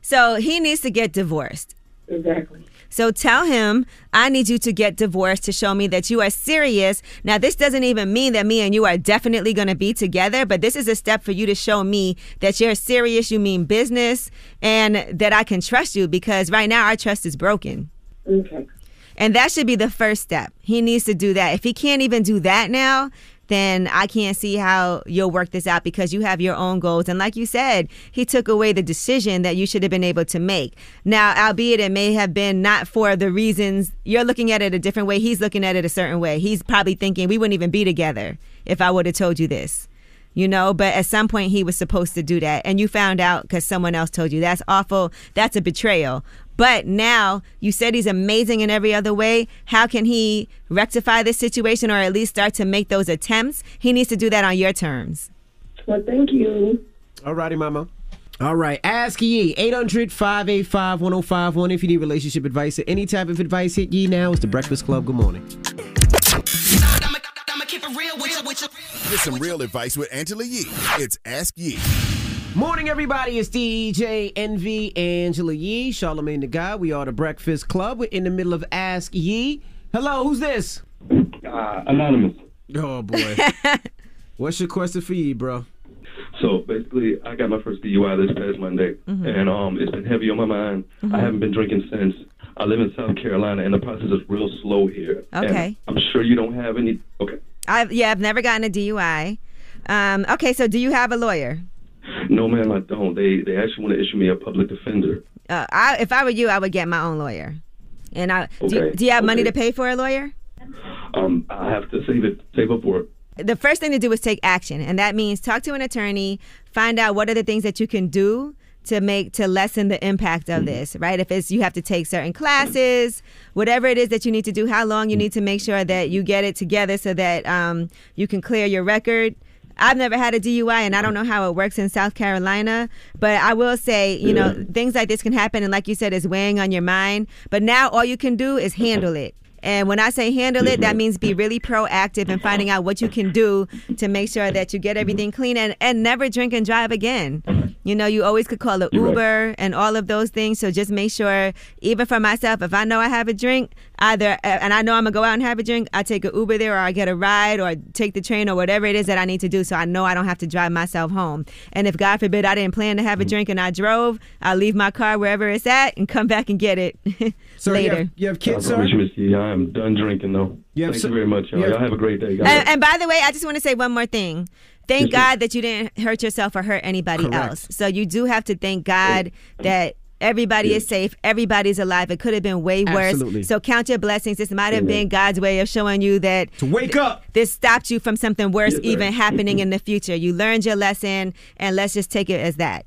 Speaker 9: So he needs to get divorced.
Speaker 35: Exactly.
Speaker 9: So tell him, I need you to get divorced to show me that you are serious. Now, this doesn't even mean that me and you are definitely going to be together, but this is a step for you to show me that you're serious, you mean business, and that I can trust you because right now our trust is broken.
Speaker 35: Okay.
Speaker 9: And that should be the first step. He needs to do that. If he can't even do that now, then I can't see how you'll work this out because you have your own goals. And like you said, he took away the decision that you should have been able to make. Now, albeit it may have been not for the reasons you're looking at it a different way, he's looking at it a certain way. He's probably thinking we wouldn't even be together if I would have told you this. You know, but at some point he was supposed to do that, and you found out because someone else told you. That's awful. That's a betrayal. But now you said he's amazing in every other way. How can he rectify this situation or at least start to make those attempts? He needs to do that on your terms.
Speaker 35: Well, thank you.
Speaker 8: All righty, mama. All right, ask Yee 800 585 1051 if you need relationship advice or any type of advice. Hit Yee now. It's the Breakfast Club. Good morning.
Speaker 2: Get some real advice with Angela Yee. It's Ask Yee.
Speaker 8: Morning, everybody. It's DJ Envy, Angela Yee, Charlemagne the God. We are the Breakfast Club. We're in the middle of Ask Yee. Hello, who's this?
Speaker 36: Uh, anonymous.
Speaker 8: Oh, boy. What's your question for Yee, bro?
Speaker 36: So basically, I got my first DUI this past Monday,
Speaker 8: Mhm.
Speaker 36: and um, it's been heavy on my mind.
Speaker 9: Mhm.
Speaker 36: I haven't been drinking since. I live in South Carolina, and the process is real slow here. And
Speaker 9: Okay.
Speaker 36: I'm sure you don't have any. Okay.
Speaker 9: I've yeah, I've never gotten a DUI. Um, okay, so do you have a lawyer?
Speaker 36: No, ma'am, I don't. They they actually want to issue me a public defender.
Speaker 9: Uh, I, if I were you, I would get my own lawyer. And I do, you-
Speaker 36: Okay,
Speaker 9: do you have money to pay for a lawyer?
Speaker 36: Um, I have to save it, save up for it.
Speaker 9: the first thing to do is take action and that means talk to an attorney find out what are the things that you can do to make to lessen the impact of this right if it's you have to take certain classes whatever it is that you need to do how long you need to make sure that you get it together so that um, you can clear your record I've never had a DUI and I don't know how it works in South Carolina, but I will say, you know, things like this can happen and like you said, it's weighing on your mind. But now all you can do is handle it. And when I say handle it, that mm-hmm. means be really proactive in finding out what you can do to make sure that you get everything clean and, and never drink and drive again. You know, you always could call it Uber and all of those things. So just make sure, even for myself, if I know I have a drink, either, and I know I'm gonna go out and have a drink, I take an Uber there or I get a ride or take the train or whatever it is that I need to do so I know I don't have to drive myself home. And if God forbid I didn't plan to have a mm-hmm. drink and I drove, I'll leave my car wherever it's at and come back and get it
Speaker 8: So you
Speaker 9: later.
Speaker 8: have, you have kids, sir?
Speaker 36: You, Miss Yee, I am done drinking though.
Speaker 8: You
Speaker 36: Thank
Speaker 8: so-
Speaker 36: you very much, y'all.
Speaker 8: you have-
Speaker 36: Y'all have a great day, guys.
Speaker 9: And, and by the way, I just want to say one more thing. Thank
Speaker 36: Yes.
Speaker 9: God that you didn't hurt yourself or hurt anybody
Speaker 36: Correct.
Speaker 9: else. So you do have to thank oh. God that everybody is safe, everybody's alive. It could have been way worse.
Speaker 8: Absolutely.
Speaker 9: So count your blessings. This might have
Speaker 8: Amen.
Speaker 9: been God's way of showing you that
Speaker 8: to wake up.
Speaker 9: This stopped you from something worse
Speaker 36: Yes,
Speaker 9: even happening in the future. You learned your lesson, and let's just take it as that.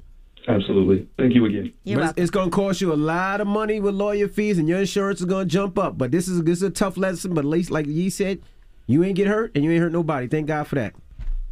Speaker 36: Absolutely. Thank you again.
Speaker 9: You're
Speaker 8: But it's, it's going to cost you a lot of money with lawyer fees, and your insurance is going to jump up. But this is this is a tough lesson. But at least, like Yee said, you ain't get hurt, and you ain't hurt nobody. Thank God for that.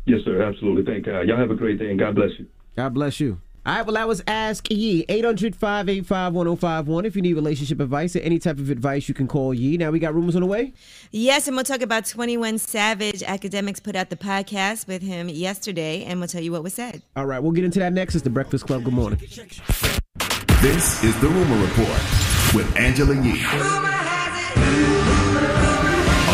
Speaker 36: Yes, sir. Absolutely. Thank God. Y'all have a great day, and God bless you.
Speaker 8: God bless you. All right, well, that was Ask Yee. 800 585 1051. If you need relationship advice or any type of advice, you can call Yee. Now we got rumors on the way.
Speaker 9: Yes, and we'll talk about 21 Savage. Akademiks put out the podcast with him yesterday, and we'll tell you what was said.
Speaker 8: All right, we'll get into that next. It's the Breakfast Club. Good morning.
Speaker 2: This is the Rumor Report with Angela Yee on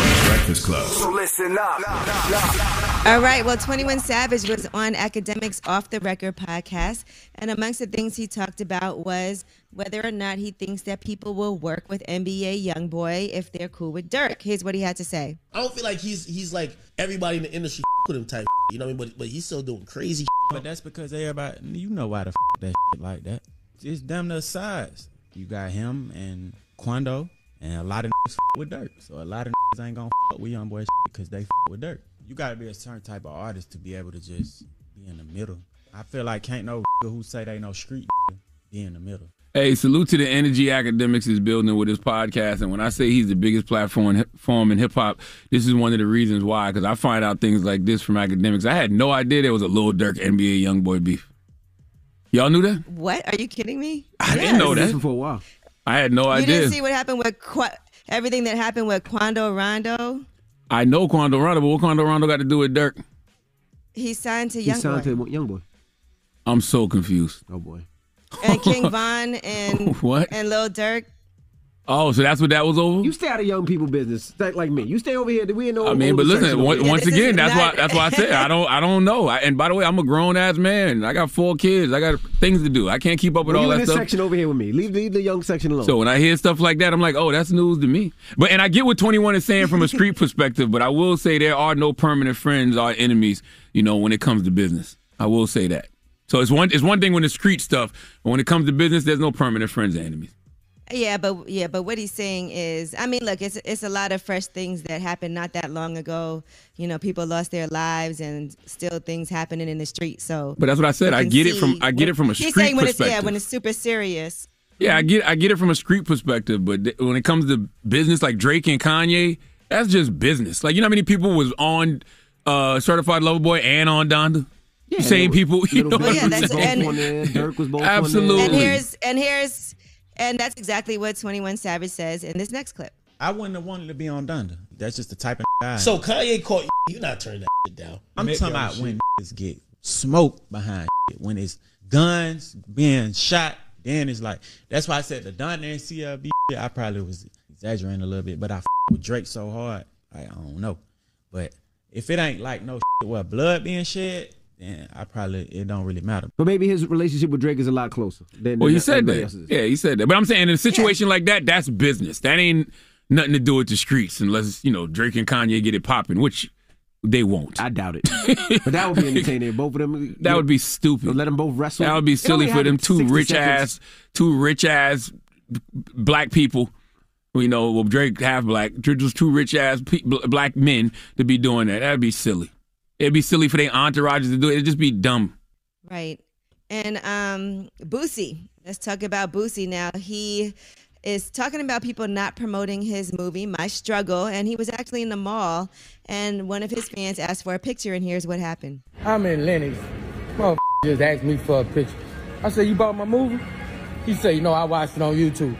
Speaker 2: the Breakfast Club.
Speaker 16: So listen up.
Speaker 9: All right. Well, 21 Savage was on Akademiks Off the Record podcast. And amongst the things he talked about was whether or not he thinks that people will work with NBA Youngboy if they're cool with Durk. Here's what he had to say.
Speaker 37: I don't feel like he's he's like everybody in the industry with him type. You know what I mean? But but he's still doing crazy.
Speaker 38: But that's because everybody, you know why the f- that shit like that. It's damn near size. You got him and Quando, and a lot of f- with Durk. So a lot of ain't gonna f- with young boys because they f- with Durk. You gotta be a certain type of artist to be able to just be in the middle. I feel like can't no who say they no street be in the middle.
Speaker 6: Hey, salute to the energy Akademiks is building with his podcast. And when I say he's the biggest platform form in hip hop, this is one of the reasons why. Because I find out things like this from Akademiks. I had no idea there was a Lil Durk NBA YoungBoy beef. Y'all knew that?
Speaker 9: What? Are you kidding me?
Speaker 6: I didn't know that.
Speaker 8: for a while.
Speaker 6: I had no
Speaker 9: You
Speaker 6: idea.
Speaker 9: You didn't see what happened with Qu- everything that happened with Quando Rondo?
Speaker 6: I know Quando Rondo, but what Quando Rondo got to do with Durk?
Speaker 9: He signed to
Speaker 8: He signed
Speaker 9: YoungBoy.
Speaker 8: to Young Boy.
Speaker 6: I'm so confused.
Speaker 8: Oh boy.
Speaker 9: and King Von and
Speaker 6: What?
Speaker 9: and Lil Durk.
Speaker 6: Oh, so that's what that was over?
Speaker 8: You stay out of young people business, like, like me. You stay over here. We in no.
Speaker 6: I mean, but listen,
Speaker 8: section over
Speaker 6: once, again, that's why that's why I said I don't I don't know. I, and by the way, I'm a grown ass man. I got four kids. I got things to do. I can't keep up with
Speaker 8: Well,
Speaker 6: all
Speaker 8: you in
Speaker 6: that stuff.
Speaker 8: section over here with me. Leave, leave the young section alone.
Speaker 6: So when I hear stuff like that, I'm like, oh, that's news to me. But and I get what 21 is saying from a street perspective, but I will say there are no permanent friends or enemies, you know, when it comes to business. I will say that. So it's one it's one thing when it's street stuff, but when it comes to business, there's no permanent friends or enemies.
Speaker 9: Yeah, but yeah, but what he's saying is, I mean, look, it's it's a lot of fresh things that happened not that long ago. You know, people lost their lives, and still things happening in the street. So,
Speaker 6: But that's what I said. I get it from I get
Speaker 9: when-
Speaker 6: it from a
Speaker 9: He's
Speaker 6: street
Speaker 9: saying when it's
Speaker 6: perspective.
Speaker 9: yeah, when it's super serious.
Speaker 6: Yeah, I get I get it from a street perspective, but th- when it comes to business like Drake and Kanye, that's just business. Like you know how many people was on uh Certified Lover Boy and on Donda? Same people, you know.
Speaker 8: Little
Speaker 6: what
Speaker 8: Baby
Speaker 6: I'm
Speaker 9: that's- and-
Speaker 8: on there. Durk was both
Speaker 6: Absolutely.
Speaker 8: on
Speaker 9: And here's and here's and that's exactly what Twenty One Savage says in this next clip.
Speaker 38: I wouldn't have wanted to be on Donda. That's just the type of guy.
Speaker 37: So Kanye caught you not turning that shit down.
Speaker 38: I'm
Speaker 37: Maybe
Speaker 38: talking about when niggas get smoked behind shit. when it's guns being shot. Then it's like that's why I said the Donda and CLB. shit, I probably was exaggerating a little bit, but I with Drake so hard. I, I don't know, but if it ain't like no shit where blood being shed, then I probably it don't really matter.
Speaker 8: But maybe his relationship with Drake is a lot closer. Than,
Speaker 6: Well,
Speaker 8: than
Speaker 6: he said that.
Speaker 8: else's.
Speaker 6: Yeah, he said that. But I'm saying in a situation like that, that's business. That ain't nothing to do with the streets unless you know Drake and Kanye get it popping, which they won't.
Speaker 8: I doubt it. but that would be entertaining. Both of them.
Speaker 6: That would be stupid.
Speaker 8: Let them both wrestle.
Speaker 6: That would be silly for them two rich
Speaker 8: seconds.
Speaker 6: ass, two rich ass black people. You know, well, Drake half black, just two rich ass pe- black men to be doing that. That'd be silly. It'd be silly for their entourages to do it. It'd just be dumb.
Speaker 9: Right. And um Boosie. Let's talk about Boosie now. He is talking about people not promoting his movie, My Struggle, and he was actually in the mall and one of his fans asked for a picture and here's what happened.
Speaker 39: I'm in Lenox. Motherfucker just asked me for a picture. I said, you bought my movie? He said, you know, I watched it on YouTube.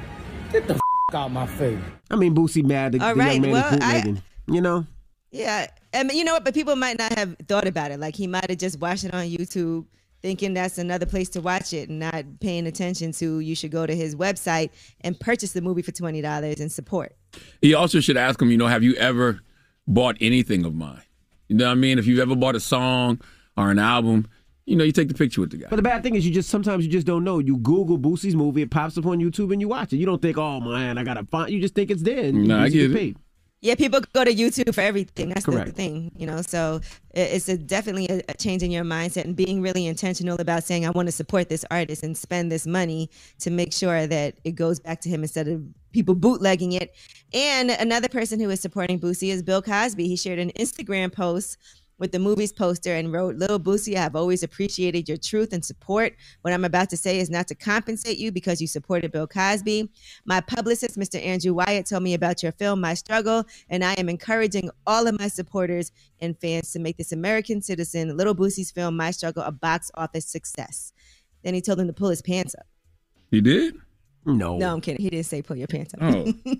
Speaker 39: Get the f- out my face.
Speaker 8: I mean, Boosie mad. The,
Speaker 9: All
Speaker 8: the
Speaker 9: right,
Speaker 8: young man
Speaker 9: well,
Speaker 8: is
Speaker 9: I-
Speaker 8: bootlegging. You know.
Speaker 9: Yeah. I mean, you know what, but people might not have thought about it. Like he might have just watched it on YouTube thinking that's another place to watch it and not paying attention to you should go to his website and purchase the movie for $20 and support.
Speaker 6: He also should ask him, you know, have you ever bought anything of mine? You know what I mean? If you've ever bought a song or an album, you know, you take the picture with the guy.
Speaker 8: But the bad thing is, you just sometimes you just don't know. You Google Boosie's movie, it pops up on YouTube, and you watch it. You don't think, oh man, I gotta find. You just think it's there. And
Speaker 6: Nah, I
Speaker 8: you
Speaker 6: get it.
Speaker 8: paid.
Speaker 9: Yeah, people go to YouTube for everything. That's the thing, you know. So it's a, definitely a, a change in your mindset and being really intentional about saying, "I want to support this artist and spend this money to make sure that it goes back to him instead of people bootlegging it." And another person who is supporting Boosie is Bill Cosby. He shared an Instagram post with the movie's poster and wrote, Little Boosie, I have always appreciated your truth and support. What I'm about to say is not to compensate you because you supported Bill Cosby. My publicist, Mr. Andrew Wyatt, told me about your film, My Struggle, and I am encouraging all of my supporters and fans to make this American citizen, Little Boosie's film, My Struggle, a box office success. Then he told him to pull his pants up.
Speaker 6: He did?
Speaker 8: No.
Speaker 9: No, I'm kidding. He didn't say pull your pants up.
Speaker 6: Oh.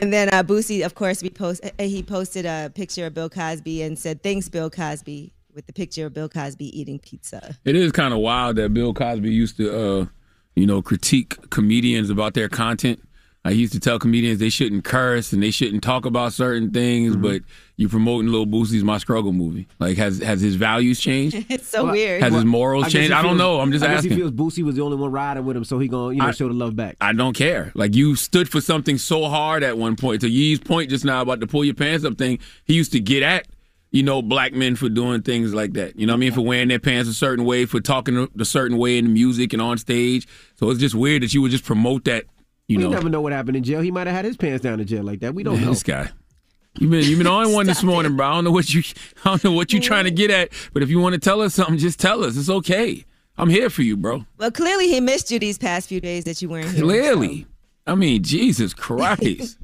Speaker 9: And then uh, Boosie, of course, we post. uh, He posted a picture of Bill Cosby and said, "Thanks, Bill Cosby," with the picture of Bill Cosby eating pizza.
Speaker 6: It is kind of wild that Bill Cosby used to, uh, you know, critique comedians about their content. I used to tell comedians they shouldn't curse and they shouldn't talk about certain things,
Speaker 8: Mm-hmm.
Speaker 6: but you promoting Lil Boosie's My Struggle movie. Like, has has his values changed?
Speaker 9: it's so weird.
Speaker 6: Has his morals
Speaker 8: I guess
Speaker 6: changed? I don't
Speaker 8: feels-
Speaker 6: know. I'm just
Speaker 8: I guess
Speaker 6: asking.
Speaker 8: he feels Boosie was the only one riding with him, so he gonna you know
Speaker 6: I-
Speaker 8: show the love back.
Speaker 6: I don't care. Like you stood for something so hard at one point. To Yee's point just now about the pull your pants up thing, he used to get at, you know, black men for doing things like that. You know what I mean? For wearing their pants a certain way, for talking a- a certain way in the music and on stage. So it's just weird that you would just promote that, you
Speaker 8: we
Speaker 6: know.
Speaker 8: never know what happened in jail. He might have had his pants down in jail like that. We don't know.
Speaker 6: This guy. You've been you've been on one this morning, bro. I don't know what you I don't know what you're trying to get at, but if you want to tell us something, just tell us. It's okay. I'm here for you, bro.
Speaker 9: Well, clearly he missed you these past few days that you weren't here.
Speaker 6: Clearly. I mean, Jesus Christ.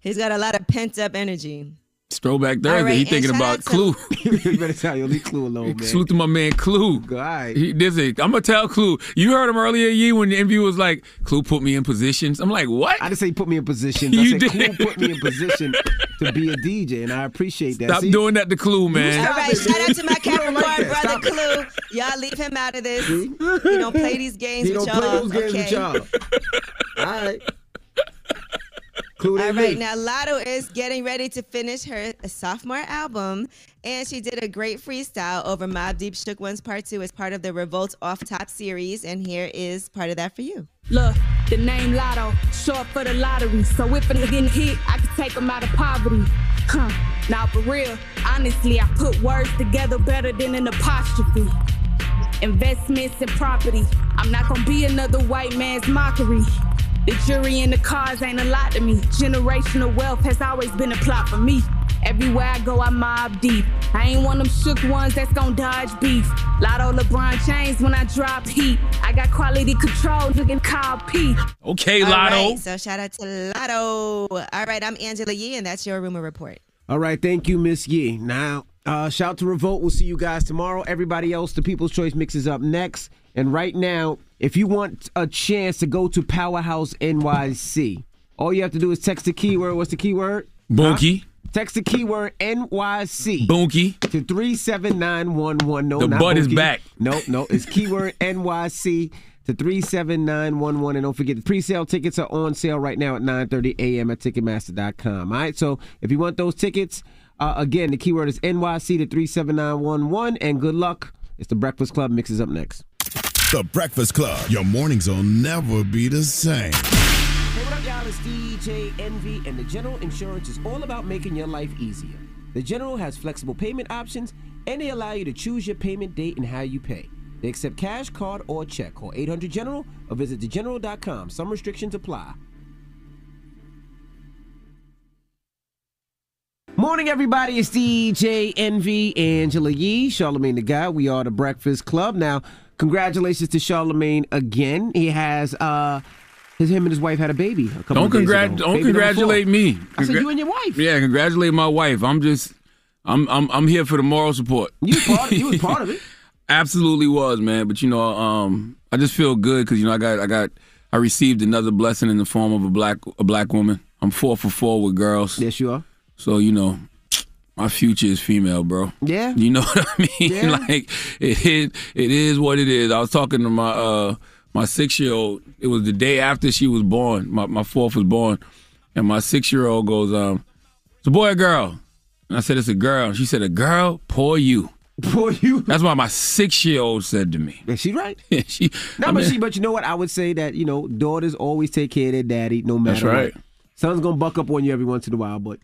Speaker 9: He's got a lot of pent up energy.
Speaker 6: It's Throwback
Speaker 9: All
Speaker 6: Thursday.
Speaker 9: right,
Speaker 6: he thinking about
Speaker 9: out to-
Speaker 6: Clue.
Speaker 8: you better tell you, leave Clue alone, man.
Speaker 6: Salute to my man Clue.
Speaker 8: right.
Speaker 6: He, this is, I'm gonna tell Clue. You heard him earlier, Yee, when the interview was like, Clue put me in positions. I'm like, what?
Speaker 8: I didn't say put me in positions. I
Speaker 6: You
Speaker 8: said
Speaker 6: did.
Speaker 8: Clue put me in position to be a DJ, and I appreciate that.
Speaker 6: Stop
Speaker 8: See?
Speaker 6: doing that to Clue, man.
Speaker 9: All right, shout out to my Capricorn
Speaker 8: that.
Speaker 9: brother
Speaker 8: Stop it.
Speaker 9: Clue. Y'all leave him out of this. He don't play these games
Speaker 8: He
Speaker 9: with
Speaker 8: don't
Speaker 9: y'all.
Speaker 8: play those games
Speaker 9: okay?
Speaker 8: with y'all. All right. Clue
Speaker 9: All
Speaker 8: that
Speaker 9: right,
Speaker 8: me.
Speaker 9: now Latto is getting ready to finish her sophomore album, and she did a great freestyle over Mobb Deep Shook Ones Part 2 as part of the Revolt Off Top series, and here is part of that for you.
Speaker 40: Look, the name Latto, short for the lottery. So if a nigga hit, I can take him out of poverty. Huh. Now for real, honestly, I put words together better than an apostrophe. Investments and property. I'm not gonna be another white man's mockery. The jury and the cars ain't a lot to me. Generational wealth has always been a plot for me. Everywhere I go, I mob deep. I ain't one of them shook ones that's gon' dodge beef. Latto LeBron James when I drop heat. I got quality control, looking Kyle P.
Speaker 6: Okay,
Speaker 9: All
Speaker 6: Latto.
Speaker 9: right, so shout out to Latto. All right, I'm Angela Yee, and that's your rumor report.
Speaker 8: All right, thank you, Miss Yee. Now, uh, shout to Revolt. We'll see you guys tomorrow. Everybody else, the People's Choice Mix is up next. And right now, if you want a chance to go to Powerhouse NYC, all you have to do is text the keyword. What's the keyword?
Speaker 6: Bunky.
Speaker 8: Huh? Text the keyword NYC.
Speaker 6: Bunky.
Speaker 8: To 37911. No,
Speaker 6: The
Speaker 8: not
Speaker 6: butt is back.
Speaker 8: No, no. It's keyword NYC to 37911. And don't forget, the pre-sale tickets are on sale right now at 9.30 a.m. at Ticketmaster.com. All right, so if you want those tickets, uh, again, the keyword is NYC to 37911. And good luck. It's the Breakfast Club. Mixes up next.
Speaker 2: The Breakfast Club. Your mornings will never be the same.
Speaker 8: Hey, what up, y'all? It's DJ Envy, and the General Insurance is all about making your life easier. The General has flexible payment options, and they allow you to choose your payment date and how you pay. They accept cash, card, or check. Call 800 General or visit thegeneral.com. Some restrictions apply. Morning, everybody. It's DJ Envy, Angela Yee, Charlemagne the God. We are the Breakfast Club. Now, congratulations to Charlemagne again. He has uh his him and his wife had a baby. A couple
Speaker 6: Don't congrat-
Speaker 8: ago.
Speaker 6: don't
Speaker 8: Baby
Speaker 6: congratulate me.
Speaker 8: I said you and your wife.
Speaker 6: Yeah, congratulate my wife. I'm just, I'm, I'm, I'm here for the moral support.
Speaker 8: You was part, you was part of it.
Speaker 6: Absolutely was, man. But you know, um, I just feel good because you know I got, I got, I received another blessing in the form of a black, a black woman. I'm four for four with girls.
Speaker 8: Yes, you are.
Speaker 6: So you know, my future is female, bro.
Speaker 8: Yeah.
Speaker 6: You know what I mean?
Speaker 8: Yeah.
Speaker 6: like it is, it is what it is. I was talking to my uh my six year old. It was the day after she was born. My my fourth was born, and my six year old goes, um, it's a boy or girl? And I said it's a girl. She said a girl. Poor you.
Speaker 8: Poor you.
Speaker 6: That's why my six year old said to me.
Speaker 8: Is she right?
Speaker 6: she.
Speaker 8: No,
Speaker 6: I
Speaker 8: but she, but you know what? I would say that you know daughters always take care of their daddy, no matter
Speaker 6: That's right.
Speaker 8: what. Son's gonna buck up on you every once in a while, but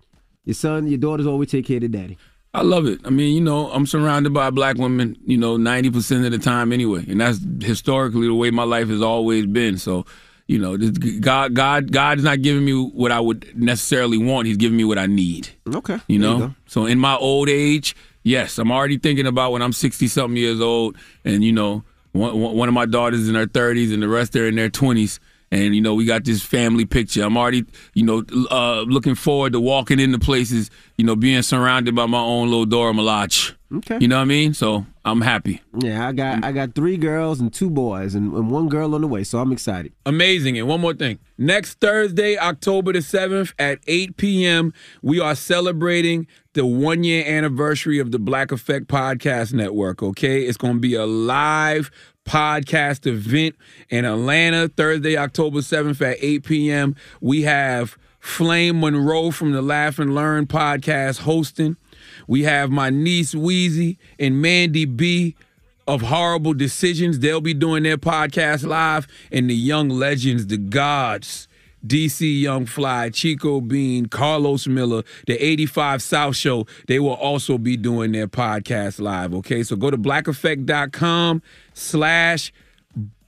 Speaker 8: your son, your daughters always take care of their daddy.
Speaker 6: I love it. I mean, you know, I'm surrounded by black women, you know, 90% of the time anyway. And that's historically the way my life has always been. So, you know, this, God God God is not giving me what I would necessarily want. He's giving me what I need.
Speaker 8: Okay.
Speaker 6: You know?
Speaker 8: go.
Speaker 6: so in my old age, yes, I'm already thinking about when I'm 60 something years old and you know, one, one one of my daughters in her 30s and the rest are in their 20s and you know we got this family picture i'm already you know uh, looking forward to walking into places you know being surrounded by my own little dora milaje
Speaker 8: Okay.
Speaker 6: you know what i mean so i'm happy
Speaker 8: Yeah, I got I got three girls and two boys, and, and one girl on the way, so I'm excited.
Speaker 6: Amazing. And one more thing. Next Thursday, October the 7th at 8 p.m., we are celebrating the one year anniversary of the Black Effect Podcast Network, okay? It's going to be a live podcast event in Atlanta, Thursday, October 7th at 8 p.m. We have Flame Monroe from the Laugh and Learn podcast hosting. We have my niece Weezy and Mandii B of Horrible Decisions. They'll be doing their podcast live. And the young legends, the gods, DC Young Fly, Chico Bean, Carlos Miller, the 85 South Show, they will also be doing their podcast live. Okay, so go to blackeffect.com slash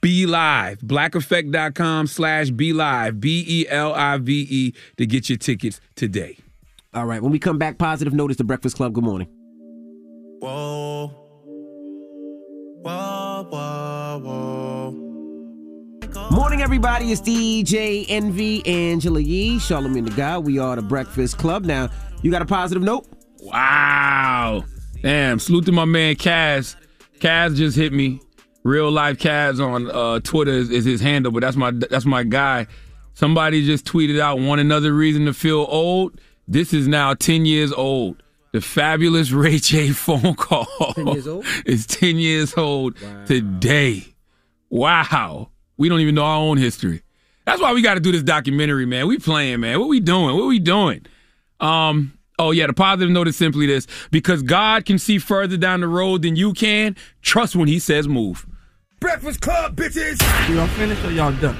Speaker 6: be live. Blackeffect.com slash be live. B E L I V E to get your tickets today.
Speaker 8: All right, when we come back, positive notice the Breakfast Club. Good morning.
Speaker 16: Whoa. Whoa, whoa.
Speaker 8: Morning, everybody. It's DJ Envy, Angela Yee, Charlemagne the God. We are the Breakfast Club. Now, you got a positive note?
Speaker 6: Wow. Damn. Salute to my man Kaz. Kaz just hit me. Real life Kaz on uh, Twitter is, is his handle, but that's my that's my guy. Somebody just tweeted out one another reason to feel old. This is now 10 years old. The fabulous Ray J phone call
Speaker 8: 10 years old?
Speaker 6: is 10 years old today. Wow. We don't even know our own history. That's why we got to do this documentary, man. We playing, man. What we doing? What we doing? Um, oh yeah, the positive note is simply this. Because God can see further down the road than you can, trust when he says move.
Speaker 16: Breakfast Club, bitches.
Speaker 41: Y'all finished or y'all done?